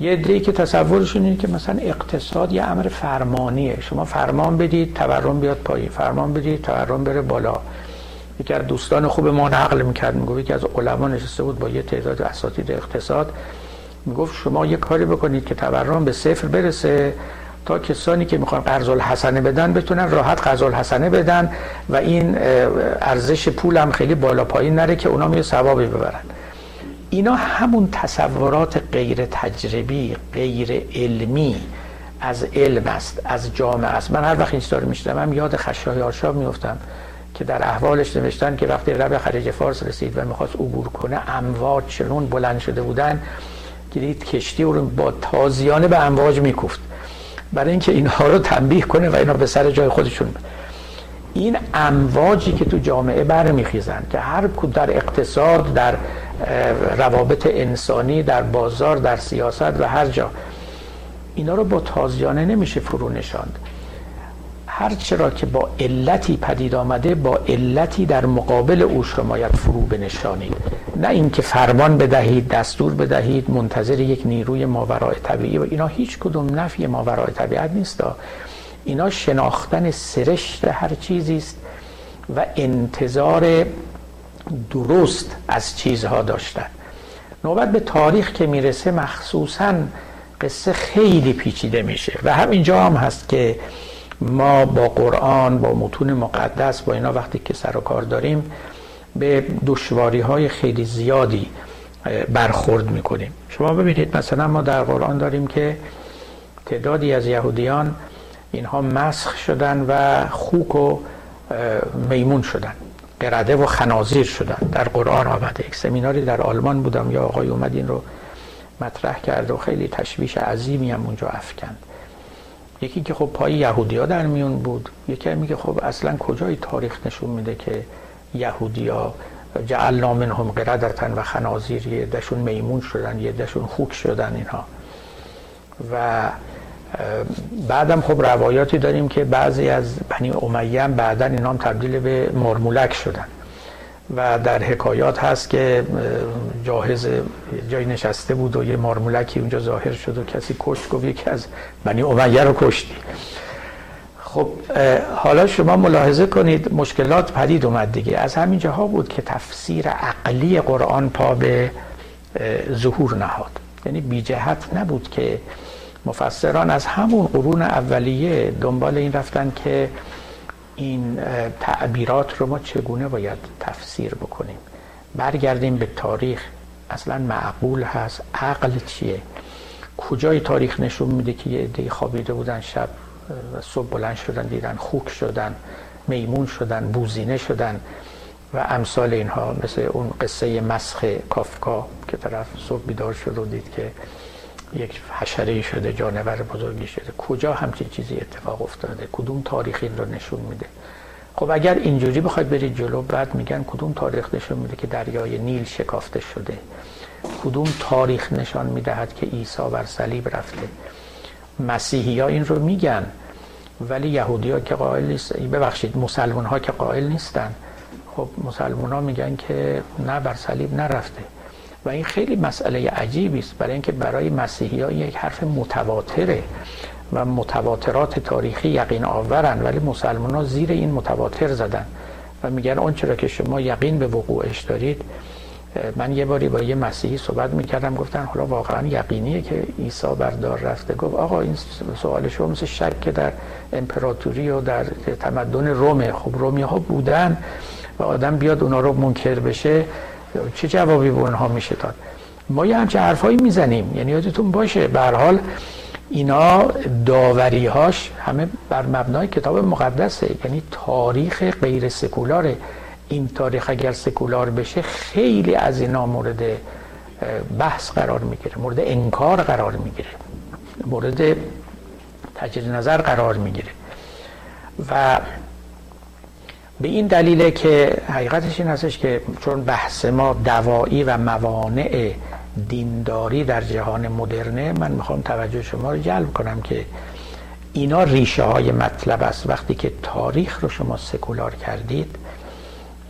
یه دیگه که تصورشون اینه که مثلا اقتصاد یه امر فرمانیه. شما فرمان بدید تورم بیاد پایین. فرمان بدید تورم بره بالا. یکی از دوستان خوب ما نقل می‌کرد می‌گفت یکی از علما نشسته بود با یه تعداد اساتید اقتصاد می‌گفت شما یه کاری بکنید که تورم به صفر برسه تا کسانی که می‌خوان قرض الحسنه بدن بتونن راحت قرض الحسنه بدن و این ارزش پول هم خیلی بالا پایین نره که اونا می ثوابی ببرن. اینا همون تصورات غیر تجربی غیر علمی از علم است از جامعه است. من هر وقت این رو میشنوم یاد خشای آرشاب میفتم که در احوالش نوشتن که وقتی رب خلیج فارس رسید و می‌خواست عبور کنه امواج چنون بلند شده بودن. دید کشتی رو با تازیانه به امواج میکفت برای اینکه اینها رو تنبیه کنه و اینا به سر جای خودشون این امواجی که تو جامعه برمیخیزن که هر در اقتصاد در روابط انسانی در بازار در سیاست و هر جا اینا رو با تازیانه نمیشه فرو نشاند هر چرا که با علتی پدید آمده با علتی در مقابل او شما باید فرو بنشانید. نه اینکه فرمان بدهید دستور بدهید منتظر یک نیروی ماورای طبیعی و اینا هیچ کدوم نفی ماورای طبیعت نیست. اینا شناختن سرشت هر چیزی است و انتظار درست از چیزها داشتن. نوبت به تاریخ که می‌رسه مخصوصا قصه خیلی پیچیده میشه و همینجا هم هست که ما با قرآن با متون مقدس با اینا وقتی که سر و کار داریم به دشواری های خیلی زیادی برخورد می‌کنیم. شما ببینید مثلا ما در قرآن داریم که تعدادی از یهودیان اینها مسخ شدن و خوک و میمون شدن قرده و خنازیر شدن. در قرآن آمده. یک سمیناری در آلمان بودم. یا آقای اومد این رو مطرح کرد و خیلی تشویش عظیمی هم اونجا افکند. یکی که خب پای یهودی ها در میون بود یکی میگه خب اصلا کجای تاریخ نشون میده که یهودی ها جعلنا منهم قردتن و خنازیر یه دشون میمون شدن یه دشون خوک شدن اینها. و بعدم خب روایاتی داریم که بعضی از بنی امیه بعدا اینا هم تبدیل به مرمولک شدن. و در حکایات هست که جاهز جای نشسته بود و یه مارمولکی اونجا ظاهر شد و کسی کشت گفت یکی از بنی امیه رو کشتی. خب حالا شما ملاحظه کنید مشکلات پدید اومد دیگه. از همین جاها بود که تفسیر عقلی قرآن پا به ظهور نهاد. یعنی بی جهت نبود که مفسران از همون قرون اولیه دنبال این رفتن که این تعبیرات رو ما چگونه باید تفسیر بکنیم؟ برگردیم به تاریخ. اصلا معقول هست. عقل چیه؟ کجای تاریخ نشون میده که یه عده خوابیده بودن شب و صبح بلند شدن دیدن خوک شدن میمون شدن بوزینه شدن و امثال اینها مثل اون قصه مسخ کافکا که طرف صبح بیدار شد و دید که یک حشره شده جانور بزرگی شده. کجا همچین چیزی اتفاق افتاده؟ کدوم تاریخ این رو نشون میده؟ خب اگر اینجوری بخواید برید جلو بعد میگن کدوم تاریخ نشون میده که دریای نیل شکافته شده؟ کدوم تاریخ نشان می‌دهد که عیسی بر صلیب رفته؟ مسیحی ها این رو میگن ولی یهودی ها که قائل نیست. ببخشید مسلمان ها که قائل نیستن. خب مسلمان ها میگن که نه بر صلیب نرفته. و این خیلی مسئله عجیبی است. برای اینکه برای مسیحی ها یک حرف متواتره و متواترات تاریخی یقین آورن ولی مسلمان ها زیر این متواتر زدن و میگن اون چرا که شما یقین به وقوعش دارید. من یه باری با یه مسیحی صحبت می‌کردم گفتن حالا واقعا یقینیه که عیسی بردار رفته. گفت آقا این سوال شما مثل شک که در امپراتوری و در تمدن رومه خب رومی ها بودن و آدم بیاد اونا رو منکر بشه. چه جوابی به اونها میشه داد؟ ما یه همچه حرفایی می‌زنیم. یعنی یادتون باشه به حال اینا داوری هاش همه بر مبنای کتاب مقدسه. یعنی تاریخ غیر سکولاره این تاریخ اگر سکولار بشه خیلی از اینا مورد بحث قرار می‌گیره مورد انکار قرار می‌گیره مورد تجدید نظر قرار می‌گیره. و به این دلیله که حقیقتش این هستش که چون بحث ما دوایی و موانع دینداری در جهان مدرنه من می‌خوام توجه شما رو جلب کنم که اینا ریشه های مطلب است. وقتی که تاریخ رو شما سکولار کردید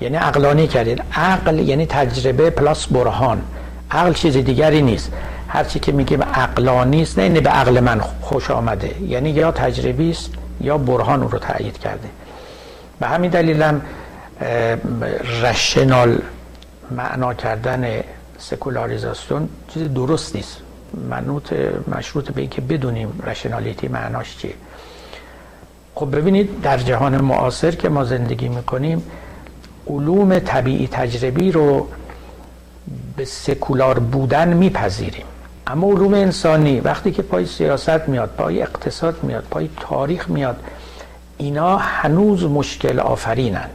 یعنی عقلانی کردید. عقل یعنی تجربه پلاس برهان. عقل چیز دیگری نیست. هرچی که میگیم عقلانی است نه به عقل من خوش آمده. یعنی یا تجربی است یا برهان رو تایید کرده به همین دلیلم رشنال معنا کردن سکولاریزاسیون چیز درست نیست. منوط مشروط به اینکه بدونیم رشنالیتی معناش چیه. خب ببینید در جهان معاصر که ما زندگی می‌کنیم علوم طبیعی تجربی رو به سکولار بودن میپذیریم. اما علوم انسانی وقتی که پای سیاست میاد پای اقتصاد میاد پای تاریخ میاد اینا هنوز مشکل آفرینند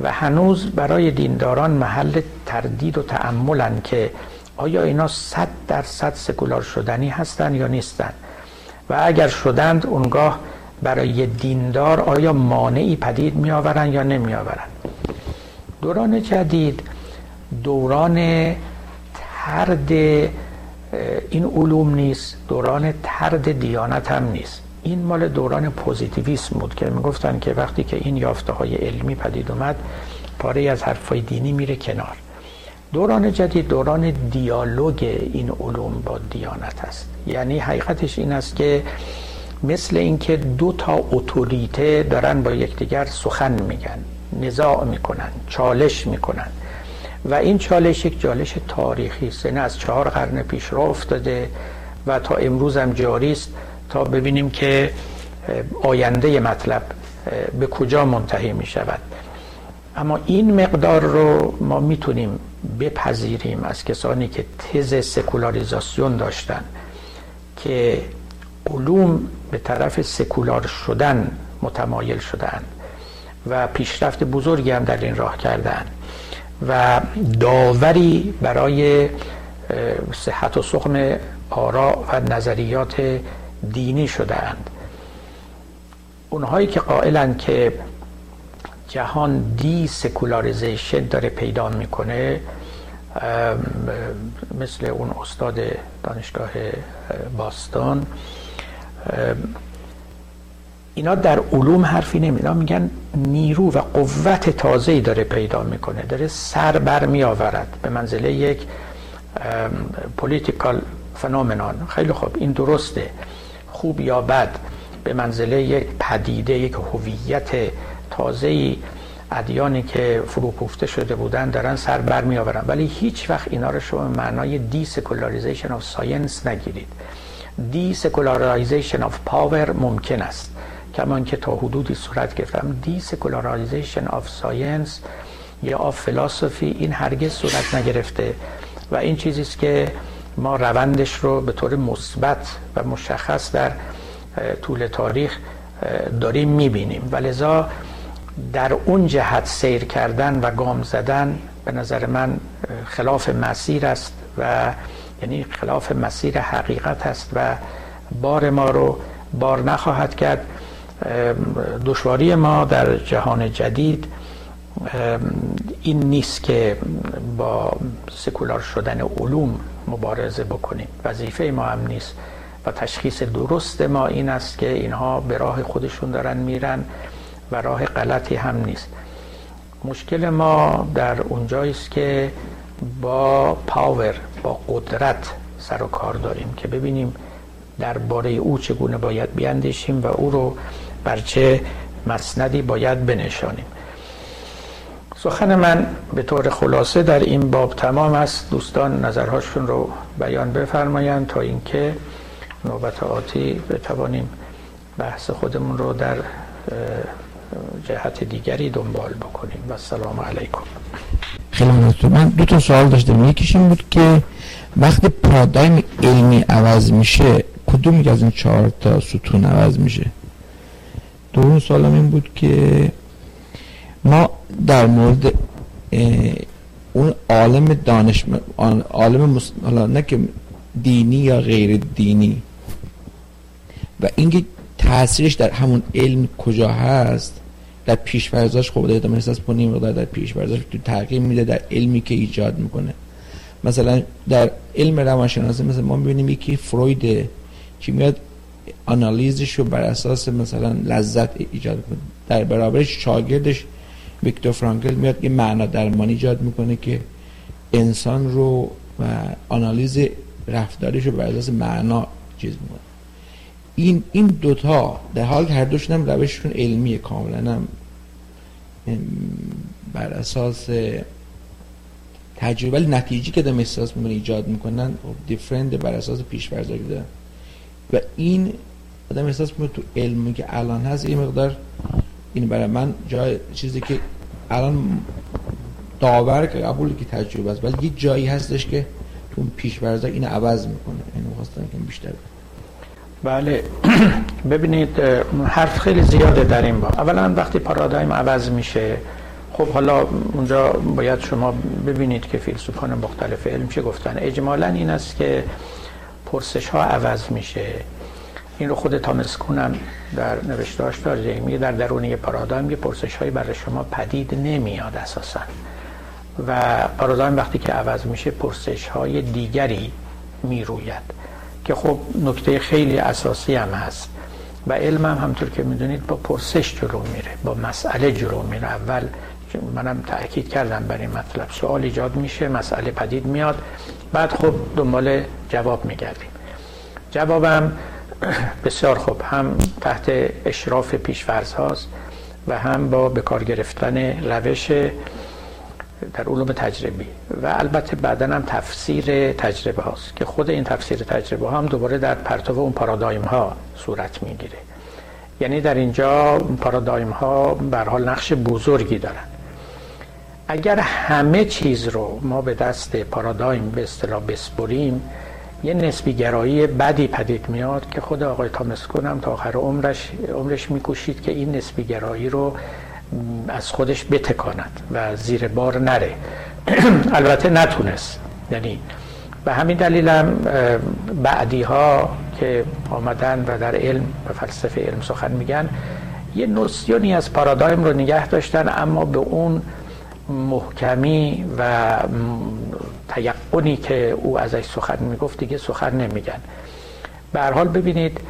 و هنوز برای دینداران محل تردید و تعملن که آیا اینا صد درصد سکولار شدنی هستند یا نیستند؟ و اگر شدند اونگاه برای دیندار آیا مانعی پدید می آورن یا نمی آورن دوران جدید دوران ترد این علوم نیست دوران ترد دیانت هم نیست. این مال دوران پوزیتیویسم بود که می‌گفتن که وقتی که این یافته های علمی پدید اومد پاره از حرفای دینی میره کنار. دوران جدید دوران دیالوگ این علوم با دیانت است. یعنی حقیقتش این است که مثل اینکه دو تا اتوریته دارن با یکدیگر سخن میگن نزاع می‌کنن چالش می‌کنن. و این چالش یک چالش تاریخی است. یعنی از چهار قرن پیش را افتاده و تا امروز هم جاری است. تا ببینیم که آینده مطلب به کجا منتهی می شود. اما این مقدار رو ما می‌تونیم بپذیریم از کسانی که تز سکولاریزاسیون داشتن که علوم به طرف سکولار شدن متمایل شدن و پیشرفت بزرگی هم در این راه کردن و داوری برای صحت و سخم آرا و نظریات دینی شدهاند. اونهایی که قائلن که جهان desecularization داره پیدا می‌کنه مثل اون استاد دانشگاه باستن اینا در علوم حرفی نمیدن میگن نیرو و قوت تازه‌ای داره پیدا می‌کنه داره سر بر می آورد به منزله یک political phenomenon خیلی خوب این درسته. خوب یا بد به منزله یک پدیده یک هویت تازه‌ای ادیانی که فروکوفته شده بودن دارن سر بر می آورن ولی هیچ وقت اینا رو شما معنای desecularization of science نگیرید. desecularization of power ممکن است. کما اینکه تا حدودی صورت گرفتم desecularization of science یا of philosophy این هرگز صورت نگرفته. و این چیزی است که ما روندش رو به طور مثبت و مشخص در طول تاریخ داریم می‌بینیم. و لذا در اون جهت سیر کردن و گام زدن به نظر من خلاف مسیر است و یعنی خلاف مسیر حقیقت است و بار ما رو بار نخواهد کرد. دشواری ما در جهان جدید این نیست که با سکولار شدن علوم مبارزه بکنیم. وظیفه ما هم نیست و تشخیص درست ما این است که اینها به راه خودشون دارن میرن و راه غلطی هم نیست. مشکل ما در اونجایی است که با پاور با قدرت سر و کار داریم که ببینیم درباره او چگونه باید بیاندیشیم و او رو بر چه مسندی باید بنشانیم. سخن من به طور خلاصه در این باب تمام است. دوستان نظرهاشون رو بیان بفرمایند تا اینکه نوبت آتی بتوانیم بحث خودمون رو در جهت دیگری دنبال بکنیم. و سلام علیکم. خیلی من دو تا سوال داشتم. یکیش این بود که وقتی پارادایم علمی عوض میشه کدوم از این چهار تا ستون عوض میشه؟ دوم سوالم این بود که ما در مورد اون عالم دانش عالم حالا نه که دینی یا غیر دینی. و اینکه تاثیرش در همون علم کجا هست در پیشورزاش خب دادم احساس کنیم در پیشورزاش تو تغییر میده در علمی که ایجاد می‌کنه. مثلا در علم روانشناسی مثلا ما می‌بینیم یکی فروید که میاد آنالیزش رو بر اساس مثلا لذت ایجاد کنه در برابرش شاگردش ویکتور فرانکل میاد یه معنا درمانی ایجاد می‌کنه که انسان رو و آنالیز رفتارش رو بر اساس معنا چیز می‌کنه. این این دوتا در حال هر دوشون هم روششون علمیه کاملا هم بر اساس تجربه. نتیجه که دم احساس می‌کنه ایجاد می‌کنن دیفرنت بر اساس پیشورزی دارن و این آدم احساس می‌کنه تو علمی که الان هست این مقدار این برای من جای چیزی که الان داور که قبول که تجربه است. ولی یه جایی هستش که تو پیشورزا این عوض می‌کنه. اینو خواستم که بیشتر بله. [CLEARS THROAT] ببینید حرف خیلی زیاده در این با اولا وقتی پارادایم عوض میشه خب حالا اونجا باید شما ببینید که فیلسوفان مختلف علم چه گفتن. اجمالا این است که پرسش ها عوض میشه. این رو خود تامس کونم در نوشتهاش داره. میگه در درونی پارادایم یه پرسش هایی برای شما پدید نمیاد اساسا. و پارادایم وقتی که عوض میشه پرسش های دیگری می‌روید. که خب نکته خیلی اساسی هم هست. و علم هم همطور که می‌دونید با پرسش جلو میره با مسئله جلو میره. اول منم تأکید کردم بر این مطلب. سوال ایجاد میشه مسئله پدید میاد. بعد خب دنبال جواب میگردیم. جوابم بسیار خوب. هم تحت اشراف پیشورز هاست و هم با به کار گرفتن روش در علوم تجربی. و البته بعدا هم تفسیر تجربه هاست که خود این تفسیر تجربه هم دوباره در پرتو اون پارادایم ها صورت می‌گیره. یعنی در اینجا پارادایم ها بر حال نقش بزرگی دارن. اگر همه چیز رو ما به دست پارادایم به اصطلاح بسپریم یه نسبی گرایی بدی پدید میاد که خود آقای تامسکون هم تا آخر عمرش عمرش میکوشید که این نسبی گرایی رو از خودش بتکاند و زیر بار نره. [CLEARS THROAT] البته نتونست. یعنی به همین دلیل هم بعدی ها که آمدن و در علم و فلسفه علم سخن میگن یه نوسیونی از پارادایم رو نگه داشتن اما به اون محکمی و تیقنی که او ازش سخن می‌گفت دیگه سخن نمیگن. به حال ببینید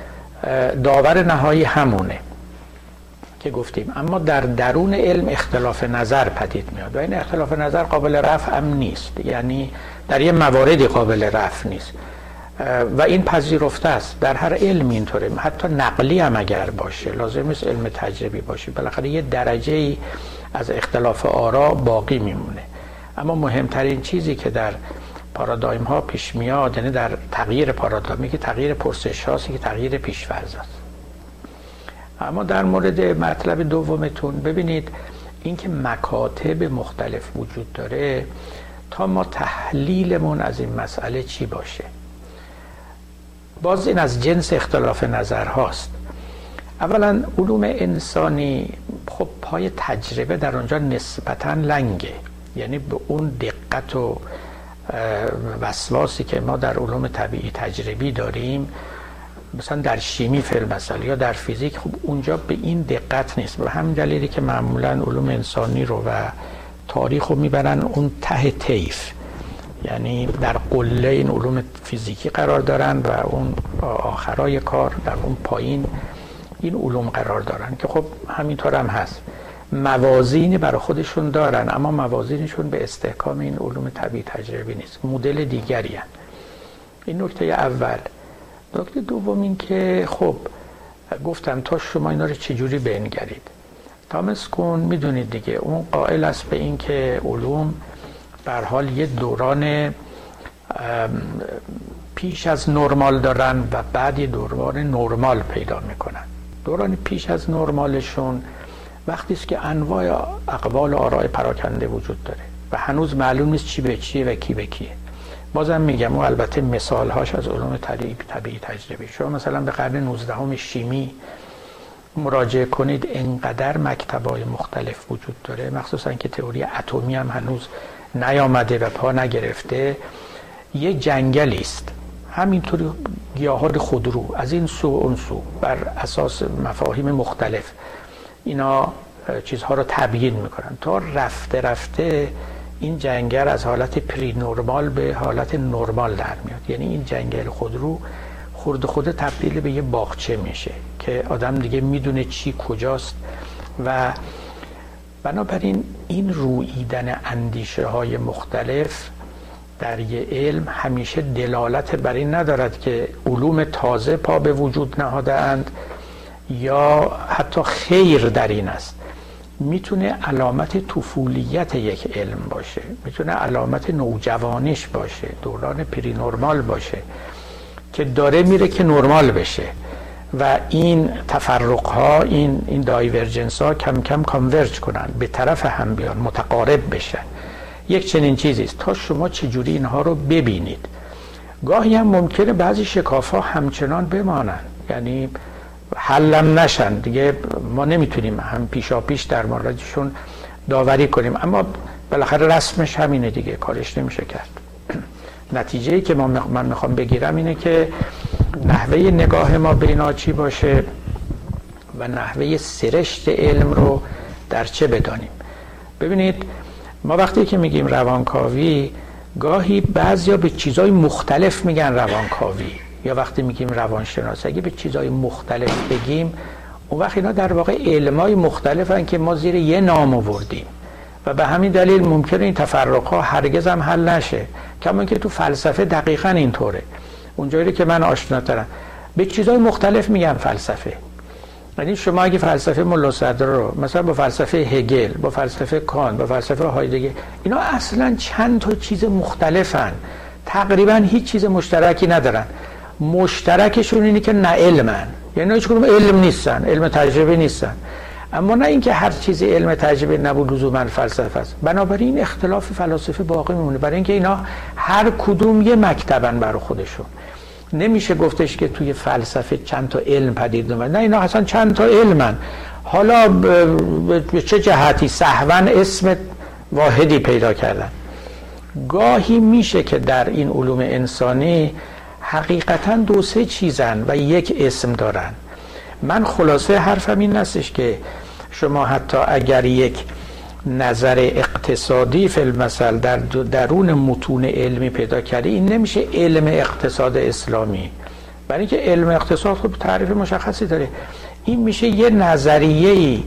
داور نهایی همونه که گفتیم. اما در درون علم اختلاف نظر پدید میاد و این اختلاف نظر قابل رفع هم نیست. یعنی در یه مواردی قابل رفع نیست. و این پذیرفته است. در هر علم اینطوره. حتی نقلی هم اگر باشه لازم نیست علم تجربی باشه. بالاخره یه درجه ای از اختلاف آرا باقی میمونه. اما مهمترین چیزی که در پارادایم ها پیش میاد یعنی در تغییر پارادایمی که تغییر پرسش هاست که تغییر پیشورز است اما در مورد مطلب دومتون ببینید اینکه مکاتب مختلف وجود داره تا ما تحلیلمون از این مسئله چی باشه. باز این از جنس اختلاف نظر هاست. اولا علوم انسانی خب پای تجربه در آنجا نسبتا لنگه. یعنی به اون دقت و وسواسی که ما در علوم طبیعی تجربی داریم مثلا در شیمی فیل یا در فیزیک خب اونجا به این دقت نیست. به همین دلیلی که معمولا علوم انسانی رو و تاریخ رو می‌برن اون ته تیف یعنی در قله این علوم فیزیکی قرار دارن و اون آخرای کار در اون پایین این علوم قرار دارن که خب همینطور هم هست. موازینی برای خودشون دارن اما موازینشون به استحکام این علوم طبیعی تجربی نیست. مدل دیگری هن. این نکته اول. نکته دوم این که خب گفتم تا شما اینا رو چجوری بنگرید. تامس کون می‌دونید دیگه اون قائل است به این که علوم بر حال یه دوران پیش از نرمال دارن و بعد یه دوران نرمال پیدا می‌کنن. دوران پیش از نرمالشون وقتی است که انواع اقوال و آراء پراکنده وجود داره و هنوز معلوم نیست چی به چیه و کی به کیه. بازم میگم و البته مثال هاش از علوم طبیعی طبیعی تجربی شما مثلا به قرن 19 شیمی مراجعه کنید انقدر مکتبای مختلف وجود داره. مخصوصا که تئوری اتمی هم هنوز نیامده و پا نگرفته. یه جنگلی است. همینطور گیاهان خودرو. از این سو اون سو. بر اساس مفاهیم مختلف. اینا چیزها رو تبیین می‌کنن. تا رفته رفته این جنگل از حالت پری نورمال به حالت نرمال در میاد. یعنی این جنگل خودرو خورد خود تبدیل به یه باغچه میشه که آدم دیگه می‌دونه چی کجاست. و بنابراین این رویدن اندیشه های مختلف در یه علم همیشه دلالت بر این ندارد که علوم تازه پا به وجود نهاده اند یا حتی خیر در این است. می‌تونه علامت طفولیت یک علم باشه می‌تونه علامت نوجوانیش باشه دوران پری نرمال باشه که داره میره که نرمال بشه. و این تفرق ها این این دایورجنس ها کم کم کانورج کنن به طرف هم بیان متقارب بشن. یک چنین چیزی است. تا شما چجوری اینها رو ببینید؟ گاهی هم ممکنه بعضی شکاف ها همچنان بمانند. یعنی حلم نشن. دیگه ما نمی‌تونیم هم پیشا پیش در موردشون داوری کنیم. اما بالاخره رسمش همینه دیگه کارش نمیشه کرد. [CLEARS THROAT] نتیجه ای که ما من می‌خوام بگیرم اینه که نحوه نگاه ما به چی باشه و نحوه سرشت علم رو در چه بدانیم. ببینید ما وقتی که میگیم روانکاوی گاهی بعضیا به چیزای مختلف میگن روانکاوی. یا وقتی میگیم روانشناس اگه به چیزای مختلف بگیم اون وقت اینا در واقع علمای مختلفن که ما زیر یه نام آوردیم. و به همین دلیل ممکنه این تفرقها هرگز هم حل نشه. کما که تو فلسفه دقیقا اینطوره. اونجایی که من آشناترم به چیزای مختلف میگن فلسفه. یعنی شما اگه فلسفه ملا رو مثلا با فلسفه هگل با فلسفه کان با فلسفه هایدگر اینا اصلا چند تا چیز مختلفن. تقریبا هیچ چیز مشترکی ندارن. مشترکشون اینه که نه علمن. یعنی هیچ علم نیستن علم تجربه نیستن. اما نه اینکه هر چیزی علم تجربه نبود لزوما فلسفه است. بنابراین اختلاف فلاسفه باقی میمونه. برای اینکه اینا هر کدوم یه مکتبن برای خودشون. نمیشه گفتش که توی فلسفه چند تا علم پدید اومد. نه اینا اصلا چند تا علمن. حالا به چه جهتی صحون اسم واحدی پیدا کردن؟ گاهی میشه که در این علوم انسانی حقیقتا دو سه چیزن و یک اسم دارن. من خلاصه حرفم این نستش که شما حتی اگر یک نظر اقتصادی فی المثل در درون متون علمی پیدا کردی این نمیشه علم اقتصاد اسلامی. برای اینکه علم اقتصاد خب تعریف مشخصی داره. این میشه یه نظریه ای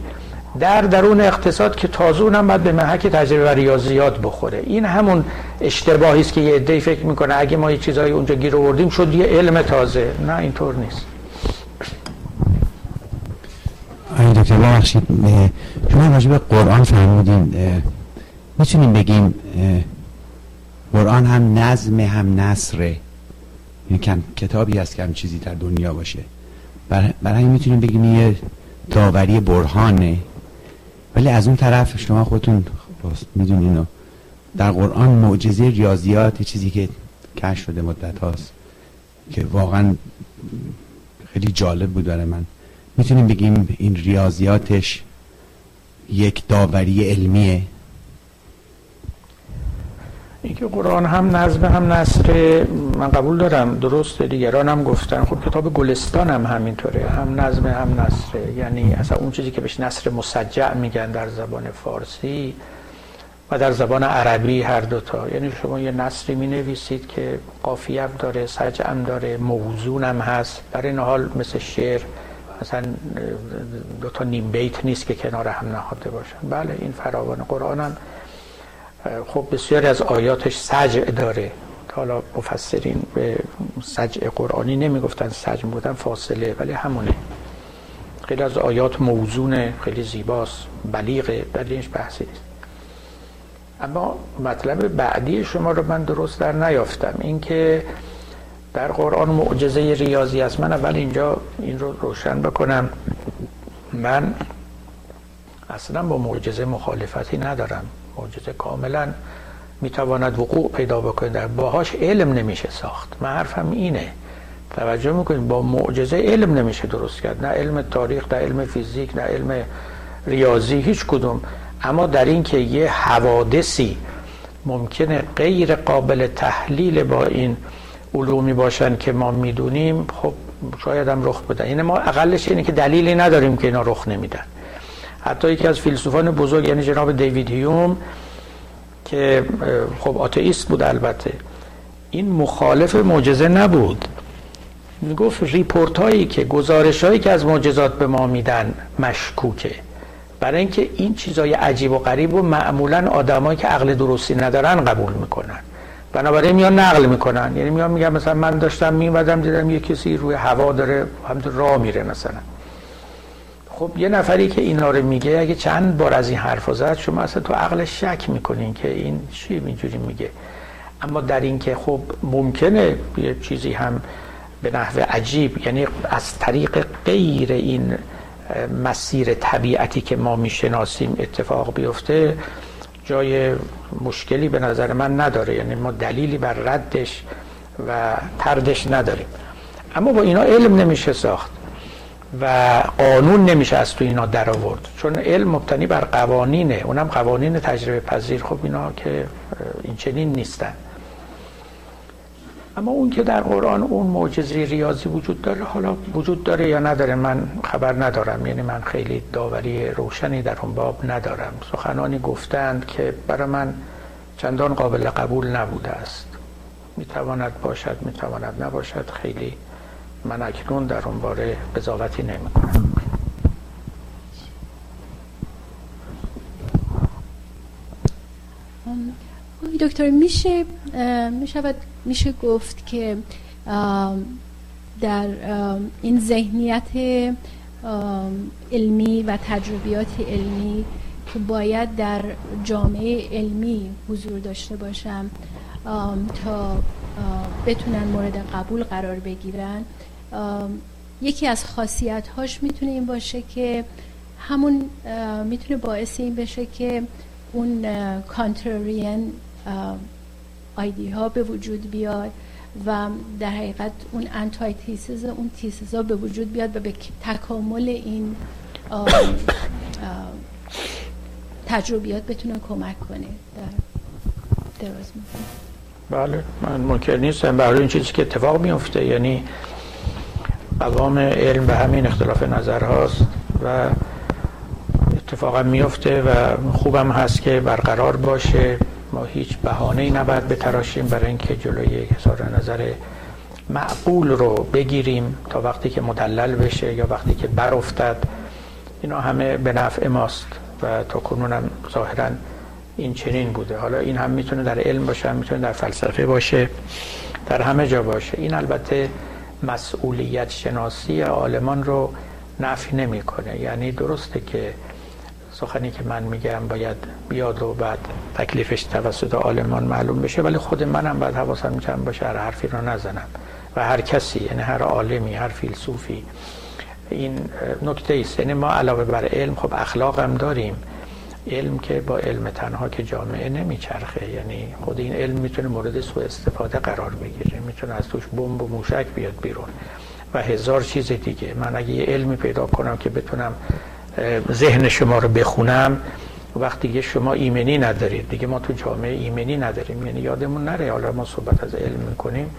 در درون اقتصاد که تازه اونم باید به محک تجربه و ریاضیات بخوره. این همون اشتباهی است که یه عده‌ای فکر می‌کنه اگه ما یه چیزایی اونجا گیر آوردیم شد یه علم تازه. نه اینطور نیست. آقای دکتر ببخشید. شما راجع به قرآن فرمودین می‌تونیم بگیم قرآن هم نظم هم نصره یعنی کم کتابی هست که هم چیزی در دنیا باشه. برای می‌تونیم بگیم یه داوری برهانه. ولی از اون طرف شما خودتون می‌دونین در قرآن معجزه ریاضیات چیزی که کش شده مدت هاست که واقعا خیلی جالب بود برای من. می‌تونیم بگیم این ریاضیاتش یک داوری علمیه. اینکه قرآن هم نظم هم نصر من قبول دارم درست دیگران هم گفتن خب کتاب گلستان هم همینطوره. هم نظم هم نصره یعنی اصلا اون چیزی که بهش نصر مسجع میگن در زبان فارسی و در زبان عربی هر دوتا یعنی شما یه نصری می نویسید که قافیه هم داره سجع هم داره موزون هم هست. در این حال مثل شعر مثلا دو تا نیم بیت نیست که کنار هم نهاده باشن. بله این فراوان قرآن هم خب بسیاری از آیاتش سجع داره. حالا مفسرین به سجع قرآنی نمی‌گفتن سجع بودن فاصله ولی همونه. خیلی از آیات موزونه خیلی زیباست بلیغه اینش بحثی نیست. اما مطلب بعدی شما رو من درست در نیافتم. اینکه در قرآن معجزه ریاضی است. من اول اینجا این رو روشن بکنم. من اصلا با معجزه مخالفتی ندارم. معجزه کاملا می‌تواند وقوع پیدا بکنه. در باهاش علم نمیشه ساخت. من حرفم اینه. توجه می‌کنید با معجزه علم نمیشه درست کرد. نه علم تاریخ نه علم فیزیک نه علم ریاضی هیچ کدوم. اما در این که یه حوادثی ممکنه غیر قابل تحلیل با این علومی باشن که ما می‌دونیم خب شاید هم رخ بدن. یعنی ما اقلش اینه که دلیلی نداریم که اینا رخ نمیدن. حتی یکی از فیلسوفان بزرگ یعنی جناب دیوید هیوم که خب آتئیست بود البته. این مخالف معجزه نبود. می‌گفت ریپورت هایی که گزارش هایی که از معجزات به ما میدن مشکوکه. برای اینکه این چیزای عجیب و غریب و معمولا آدمایی که عقل درستی ندارن قبول می‌کنن. بنابراین میان نقل می‌کنن. یعنی میان میگن مثلا من داشتم میومدم دیدم یه کسی روی هوا داره همینطور راه میره مثلا. خب یه نفری که اینا رو میگه اگه چند بار از این حرف زد شما اصلا تو عقلش شک می‌کنین که این چی اینجوری میگه. اما در این که خب ممکنه یه چیزی هم به نحو عجیب یعنی از طریق غیر این مسیر طبیعتی که ما می‌شناسیم اتفاق بیفته جای مشکلی به نظر من نداره. یعنی ما دلیلی بر ردش و تردش نداریم. اما با اینا علم نمیشه ساخت. و قانون نمیشه از تو اینا در آورد. چون علم مبتنی بر قوانینه. اونم قوانین تجربه پذیر. خب اینا که این چنین نیستن. اما اون که در قرآن اون معجزه ریاضی وجود داره حالا وجود داره یا نداره من خبر ندارم. یعنی من خیلی داوری روشنی در اون باب ندارم. سخنانی گفتند که برای من چندان قابل قبول نبوده است. می‌تواند باشد می‌تواند نباشد. خیلی من اکنون در اون باره قضاوتی نمی کنم. دکتر میشه می‌شود میشه گفت که در این ذهنیت علمی و تجربیات علمی که باید در جامعه علمی حضور داشته باشم تا بتونن مورد قبول قرار بگیرن یکی از خاصیت هاش می‌تونه این باشه که همون می‌تونه باعث این بشه که اون کانترین آیدی ها به وجود بیاد و در حقیقت اون انتای تیسز اون تیسز ها به وجود بیاد و به تکامل این تجربیات بتونه کمک کنه. در دراز بله من منکر نیستم. برای این چیزی که اتفاق میفته یعنی قوام علم به همین اختلاف نظر هاست و اتفاقا میفته و خوبم هست که برقرار باشه. ما هیچ بهانه ای نباید بتراشیم برای اینکه جلوی اظهار نظر معقول رو بگیریم تا وقتی که مدلل بشه یا وقتی که برافتد. اینا همه به نفع ماست و تا کنونم ظاهرا این چنین بوده. حالا این هم می‌تونه در علم باشه می‌تونه در فلسفه باشه در همه جا باشه. این البته مسئولیت شناسی آلمان رو نفی نمی‌کنه. یعنی درسته که سخنی که من میگم باید بیاد و بعد تکلیفش توسط آلمان معلوم بشه ولی خود منم باید حواسم جمع باشه هر حرفی رو نزنم. و هر کسی یعنی هر عالمی هر فیلسوفی. این نکته است. یعنی ما علاوه بر علم خب اخلاق هم داریم. علم که با علم تنها که جامعه نمیچرخه. یعنی خود این علم می‌تونه مورد سوء استفاده قرار بگیره. می‌تونه از توش بمب و موشک بیاد بیرون. و هزار چیز دیگه. من اگه یه علمی پیدا کنم که بتونم ذهن شما رو بخونم وقتی دیگه شما ایمنی ندارید. دیگه ما تو جامعه ایمنی نداریم. یعنی یادمون نره. حالا ما صحبت از علم می‌کنیم.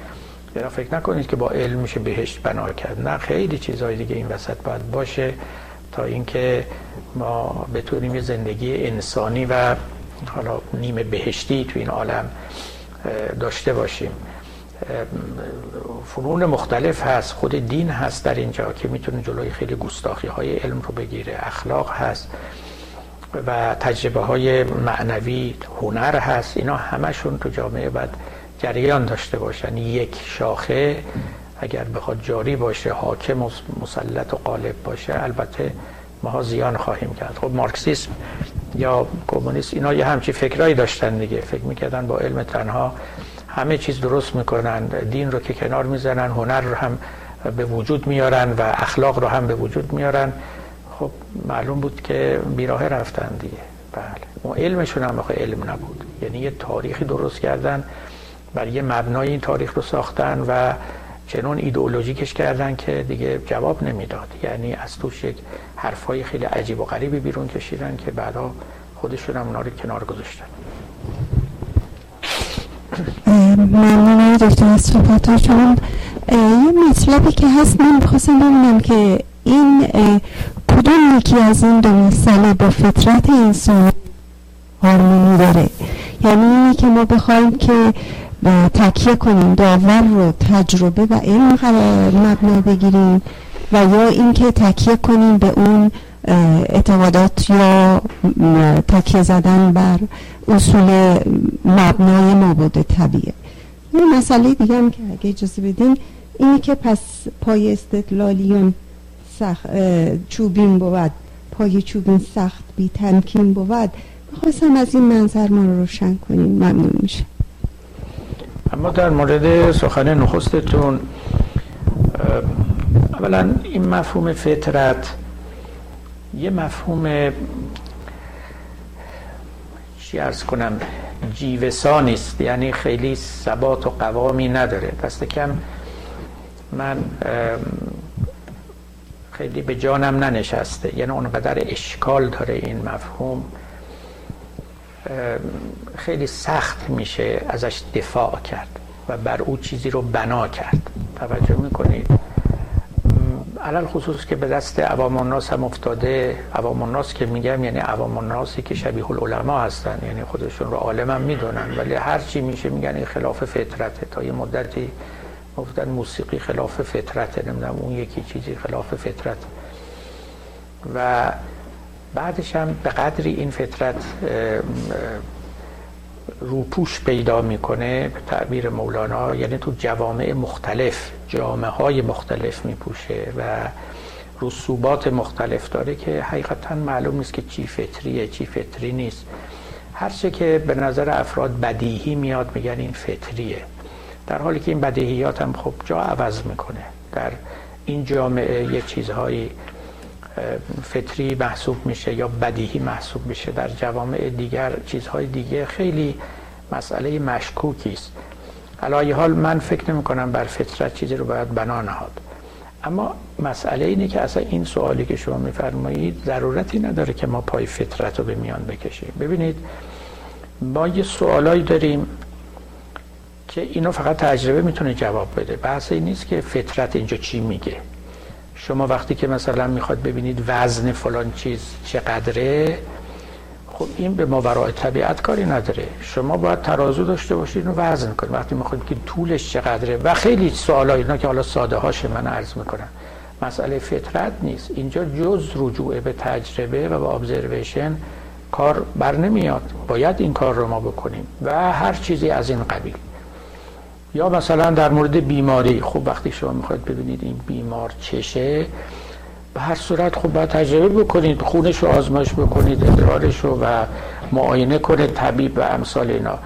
یعنی فکر نکنید که با علم میشه بهشت بنا کرد؟ نه خیلی چیزهای دیگه این وسط باید باشه. تا اینکه ما بتونیم یه زندگی انسانی و حالا نیمه بهشتی تو این عالم داشته باشیم. فنون مختلف هست خود دین هست در اینجا که می‌تونه جلوی خیلی گستاخی های علم رو بگیره اخلاق هست و تجربه های معنوی هنر هست. اینا همشون تو جامعه باید جریان داشته باشن. یک شاخه اگر بخواد جاری باشه حاکم مسلط و غالب باشه البته ما زیان خواهیم کرد. خب مارکسیسم یا کمونیست اینا یه همچی فکرایی داشتن دیگه. فکر می‌کردن با علم تنها همه چیز درست می‌کنن دین رو که کنار می‌زنن هنر رو هم به وجود میارن و اخلاق رو هم به وجود میارن. خب معلوم بود که بیراه رفتن دیگه. بله. علمشون هم علم نبود. یعنی یه تاریخی درست کردن بر یه مبنای این تاریخ رو ساختن و چنون ایدئولوژیکش کردن که دیگه جواب نمی‌داد. یعنی از توش یک حرفای خیلی عجیب و غریبی بیرون کشیدن که بعدا خودشون هم اونا رو کنار گذاشتن. ممنون دکتر از مطلبی که هست من می‌خواستم ببینم که این کدوم یکی از این دو مسئله با فطرت انسان هارمونی داره؟ یعنی که ما بخوایم که تکیه کنیم داور رو تجربه و علم مبنا بگیریم و یا اینکه تکیه کنیم به اون اعتقادات یا تکیه زدن بر اصول مبنای مابود طبیعه. یه مسئله دیگه هم که اگه اجازه بدین اینی که پس پای استدلالیون سخت چوبین بود پای چوبین سخت بی تمکین بود. خواستم از این منظر ما رو روشن کنیم. ممنون میشه اما در مورد سخن نخستتون اولا این مفهوم فطرت یه مفهوم چی ارز کنم جیوسانی است یعنی خیلی ثبات و قوامی نداره. دست کم من خیلی به جانم ننشسته. یعنی اونقدر اشکال داره این مفهوم. خیلی سخت میشه ازش دفاع کرد و بر او چیزی رو بنا کرد. توجه می‌کنید؟ علال خصوص که به دست عوام الناس هم افتاده. عوام الناس که میگم یعنی عوام الناسی که شبیه العلماء هستن یعنی خودشون رو عالم هم می‌دونن ولی هر چی میشه میگن این خلاف فطرته. تا یه مدتی گفتن موسیقی خلاف فطرته نمی‌دونم اون یکی چیزی خلاف فطرت و بعدش هم به قدری این فطرت روپوش پیدا می‌کنه به تعبیر مولانا. یعنی تو جوامع مختلف جامعه های مختلف میپوشه و رسوبات مختلف داره که حقیقتا معلوم نیست که چی فطریه چی فطری نیست. هرچه که به نظر افراد بدیهی میاد میگن این فطریه. در حالی که این بدیهیات هم خب جا عوض می‌کنه. در این جامعه یه چیزهایی فطری محسوب میشه یا بدیهی محسوب میشه در جوامع دیگر چیزهای دیگه خیلی مسئله مشکوکی است. علایه حال من فکر نمی کنم بر فطرت چیزی رو باید بنا نهاد. اما مسئله اینه که اصلا این سوالی که شما میفرمایید ضرورتی نداره که ما پای فطرت رو به میان بکشیم. ببینید ما یه سوالایی داریم که اینو فقط تجربه می‌تونه جواب بده. بحث این نیست که فطرت اینجا چی میگه. شما وقتی که مثلا می‌خواد ببینید وزن فلان چیز چقدره خب این به ماورای طبیعت کاری نداره. شما باید ترازو داشته باشید و وزن کنید وقتی می‌خواید که طولش چقدره و خیلی سوال اینا که حالا ساده هاشه من عرض می‌کنم. مسئله فطرت نیست. اینجا جز رجوع به تجربه و به ابزرویشن کار بر نمیاد. باید این کار رو ما بکنیم و هر چیزی از این قبیل. یا مثلا در مورد بیماری خب وقتی شما می‌خواید ببینید این بیمار چشه به هر صورت خب باید تجربه بکنید خونش رو آزمایش بکنید ادرارش رو و معاینه کنید طبیب و امثال اینا.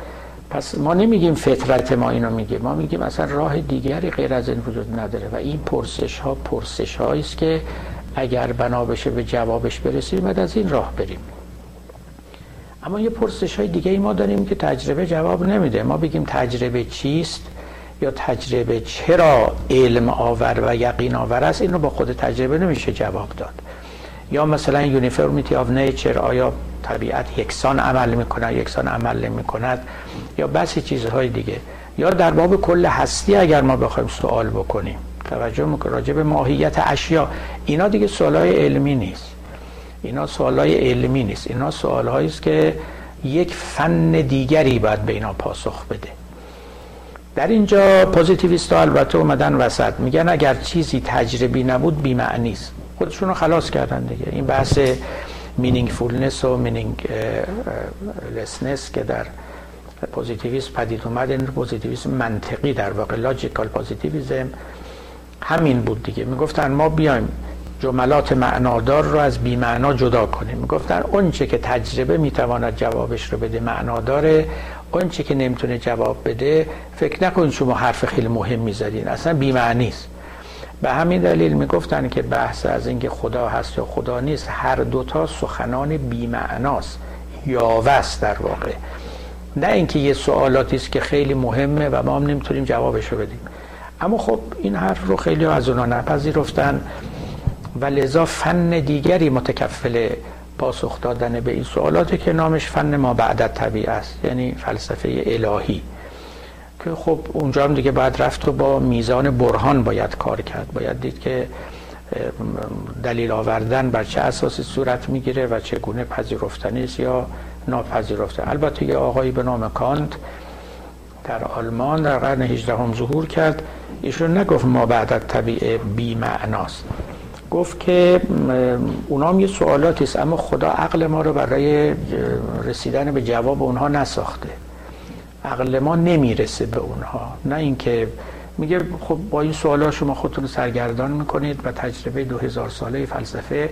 پس ما نمیگیم فطرت ما اینو میگه ما میگیم اصلا راه دیگری غیر از این وجود نداره و این پرسش ها پرسش است که اگر بنا بشه به جوابش برسیم بعد از این راه بریم. اما یه پرسش های دیگه ای ما داریم که تجربه جواب نمیده. ما بگیم تجربه چیست؟ یا تجربه چرا علم آور و یقین آور است؟ این رو با خود تجربه نمیشه جواب داد. یا مثلا یونیفرمیتی آف نیچر آیا طبیعت یکسان عمل می‌کنه یکسان عمل نمی‌کند؟ یا بسی چیزهای دیگه. یا در باب کل هستی اگر ما بخوایم سوال بکنیم. توجه می‌کنه راجع به ماهیت اشیا. اینا دیگه سوالای علمی نیست. اینا سوالای علمی نیست. اینا سوالهایی است که یک فن دیگری باید به اینا پاسخ بده. در اینجا پوزیتیویست ها البته اومدن وسط. میگن اگر چیزی تجربی نبود بیمعنی است. خودشون رو خلاص کردن دیگه. این بحث meaningfulness و meaninglessness که در پوزیتیویسم پدید اومد این پوزیتیویسم منطقی در واقع logical positivism همین بود دیگه. می‌گفتن ما بیایم جملات معنادار رو از بیمعنا جدا کنیم. می‌گفتن اونچه که تجربه می‌تواند جوابش رو بده معناداره اونچه که نمی‌تونه جواب بده فکر نکنید شما حرف خیلی مهم می‌زدین. اصلا بیمعنی است به همین دلیل می‌گفتن که بحث از اینکه خدا هست یا خدا نیست هر دوتا سخنان بیمعناست. یاوست در واقع. نه اینکه یه سوالاتی است که خیلی مهمه و ما هم نمی‌تونیم جوابش رو بدیم. اما خب این حرف رو خیلی از اونا نپذیرفتن و لذا فن دیگری متکفل پاسخ دادن به این سوالات که نامش فن ما بعد طبیعه است یعنی فلسفه الهی. که خب اونجا هم دیگه باید رفت و با میزان برهان باید کار کرد. باید دید که دلیل آوردن بر چه اساسی صورت می‌گیره و چگونه پذیرفتنی است یا ناپذیرفته. البته یه آقایی به نام کانت در آلمان در قرن 18 هم ظهور کرد. ایشون نگفت ما بعد طبیعه بی معناست گفت که اونام یه سوالاتی است اما خدا عقل ما رو برای رسیدن به جواب اونها نساخته. عقل ما نمی‌رسه به اونها. نه اینکه میگه خب با این سوالا شما خودتون سرگردان می‌کنید و تجربه دو هزار ساله فلسفه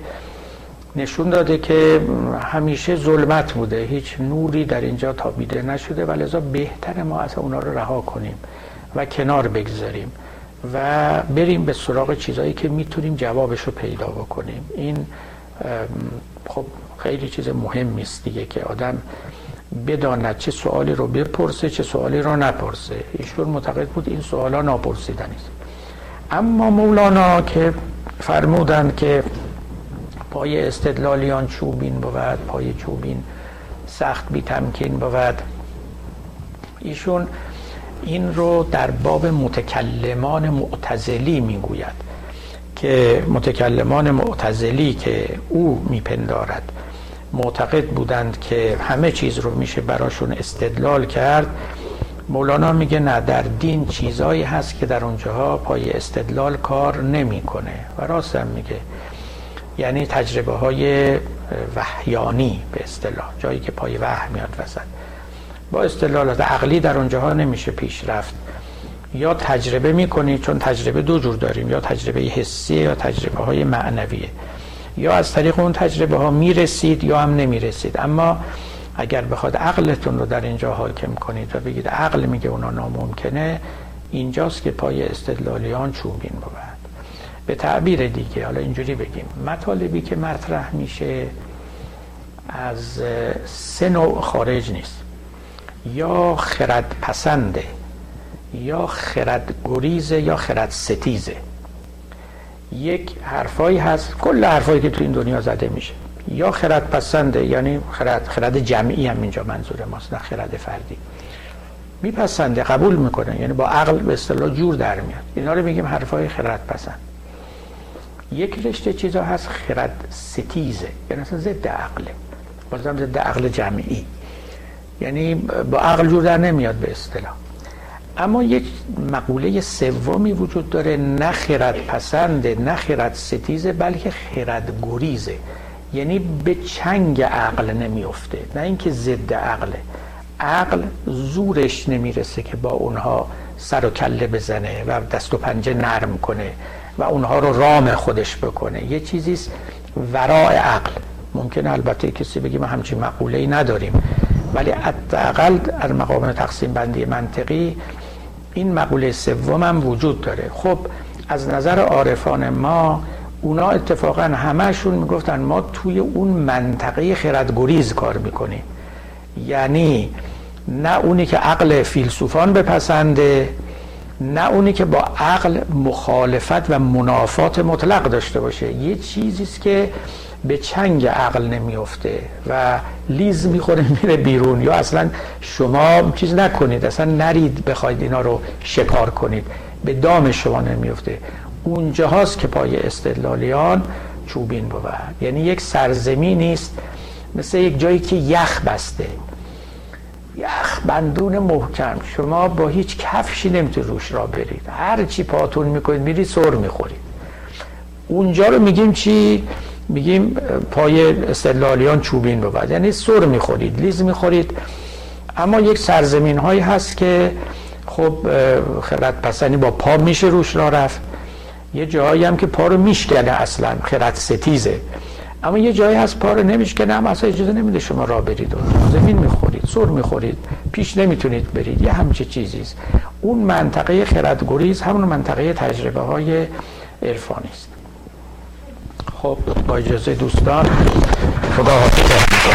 نشون داده که همیشه ظلمت بوده. هیچ نوری در اینجا تابیده نشده و لذا بهتر ما از اونا رو رها کنیم و کنار بگذاریم. و بریم به سراغ چیزهایی که می‌تونیم جوابش رو پیدا بکنیم. این خب خیلی چیز مهم است دیگه که آدم بداند چه سوالی رو بپرسه چه سوالی رو نپرسه. ایشون معتقد بود این سوالا ناپرسیدنی است. اما مولانا که فرمودند که پای استدلالیان چوبین بود پای چوبین سخت بی تمکین بود. ایشون این رو در باب متکلمان معتزلی می‌گوید که متکلمان معتزلی که او میپندارد معتقد بودند که همه چیز رو میشه براشون استدلال کرد. مولانا میگه نه در دین چیزایی هست که در اونجاها پای استدلال کار نمی‌کنه. و راست هم میگه. یعنی تجربه های وحیانی به اصطلاح جایی که پای وحی میاد وسط. با اصطلاحات عقلی در اونجاها نمیشه پیش رفت. یا تجربه می‌کنی چون تجربه دو جور داریم یا تجربه حسی یا تجربه های معنویه. یا از طریق اون تجربه ها می‌رسید یا هم نمی‌رسید. اما اگر بخواد عقلتون رو در اینجا حاکم کنید و بگید عقل میگه اونا ناممکنه اینجاست که پای استدلالیان چوبین بود. به تعبیر دیگه حالا اینجوری بگیم. مطالبی که مطرح میشه از سه نوع خارج نیست. یا خرد پسنده یا خرد گریزه یا خرد ستیزه. یک حرفایی هست کل حرفایی که تو این دنیا زده میشه. یا خرد پسنده یعنی خرد, خرد جمعی هم اینجا منظور ماست نه خرد فردی. میپسنده قبول می‌کنه یعنی با عقل به اصطلاح جور در میاد. اینا رو میگیم حرفای خرد پسند. یک رشته چیزا هست خرد ستیزه یعنی اصلا ضد عقله. بازم ضد عقل جمعی. یعنی با عقل جور در نمیاد به اصطلاح. اما یک مقوله سومی وجود داره نه خرد پسنده نه خرد ستیزه بلکه خرد گریزه یعنی به چنگ عقل نمیفته نه اینکه ضد عقله. عقل زورش نمی‌رسه که با اونها سر و کله بزنه و دست و پنجه نرم کنه و اونها رو رام خودش بکنه. یه چیزیست ورای عقل. ممکن البته کسی بگی ما همچین مقوله ای نداریم. ولی حداقل در مقام تقسیم بندی منطقی این مقوله سوم هم وجود داره. خب از نظر عارفان ما اونا اتفاقا همهشون می‌گفتن ما توی اون منطقه خردگریز کار می‌کنیم. یعنی نه اونی که عقل فیلسوفان بپسنده نه اونی که با عقل مخالفت و منافات مطلق داشته باشه. یه چیزی است که به چنگ عقل نمیفته و لیز می‌خوره میره بیرون. یا اصلا شما چیز نکنید اصلا نرید بخواید اینا رو شکار کنید. به دام شما نمیفته اونجا هاست که پای استدلالیان چوبین بود یعنی یک سرزمینی است مثل یک جایی که یخ بسته. یخ بندون محکم. شما با هیچ کفشی نمی‌تونید روش را برید. هر چی پاتون می‌کنید میرید سر می‌خورید. اونجا رو میگیم چی؟ میگیم پای استدلالیان چوبین بود یعنی سر می‌خورید لیز می‌خورید. اما یک سرزمین هایی هست که خب خرد پسنی با پا میشه روش را رفت. یه جایی هم که پا رو میشکنه اصلا خرد ستیزه. اما یه جایی هست پا رو نمیشکنه هم اصلا اجازه نمیده شما را برید. زمین می‌خورید سر می‌خورید پیش نمی‌تونید برید. یه همچه چیزیست اون منطقه خردگریز همون منطقه تجربه های عرفانی است. خب با اجازه دوستان خدا حافظ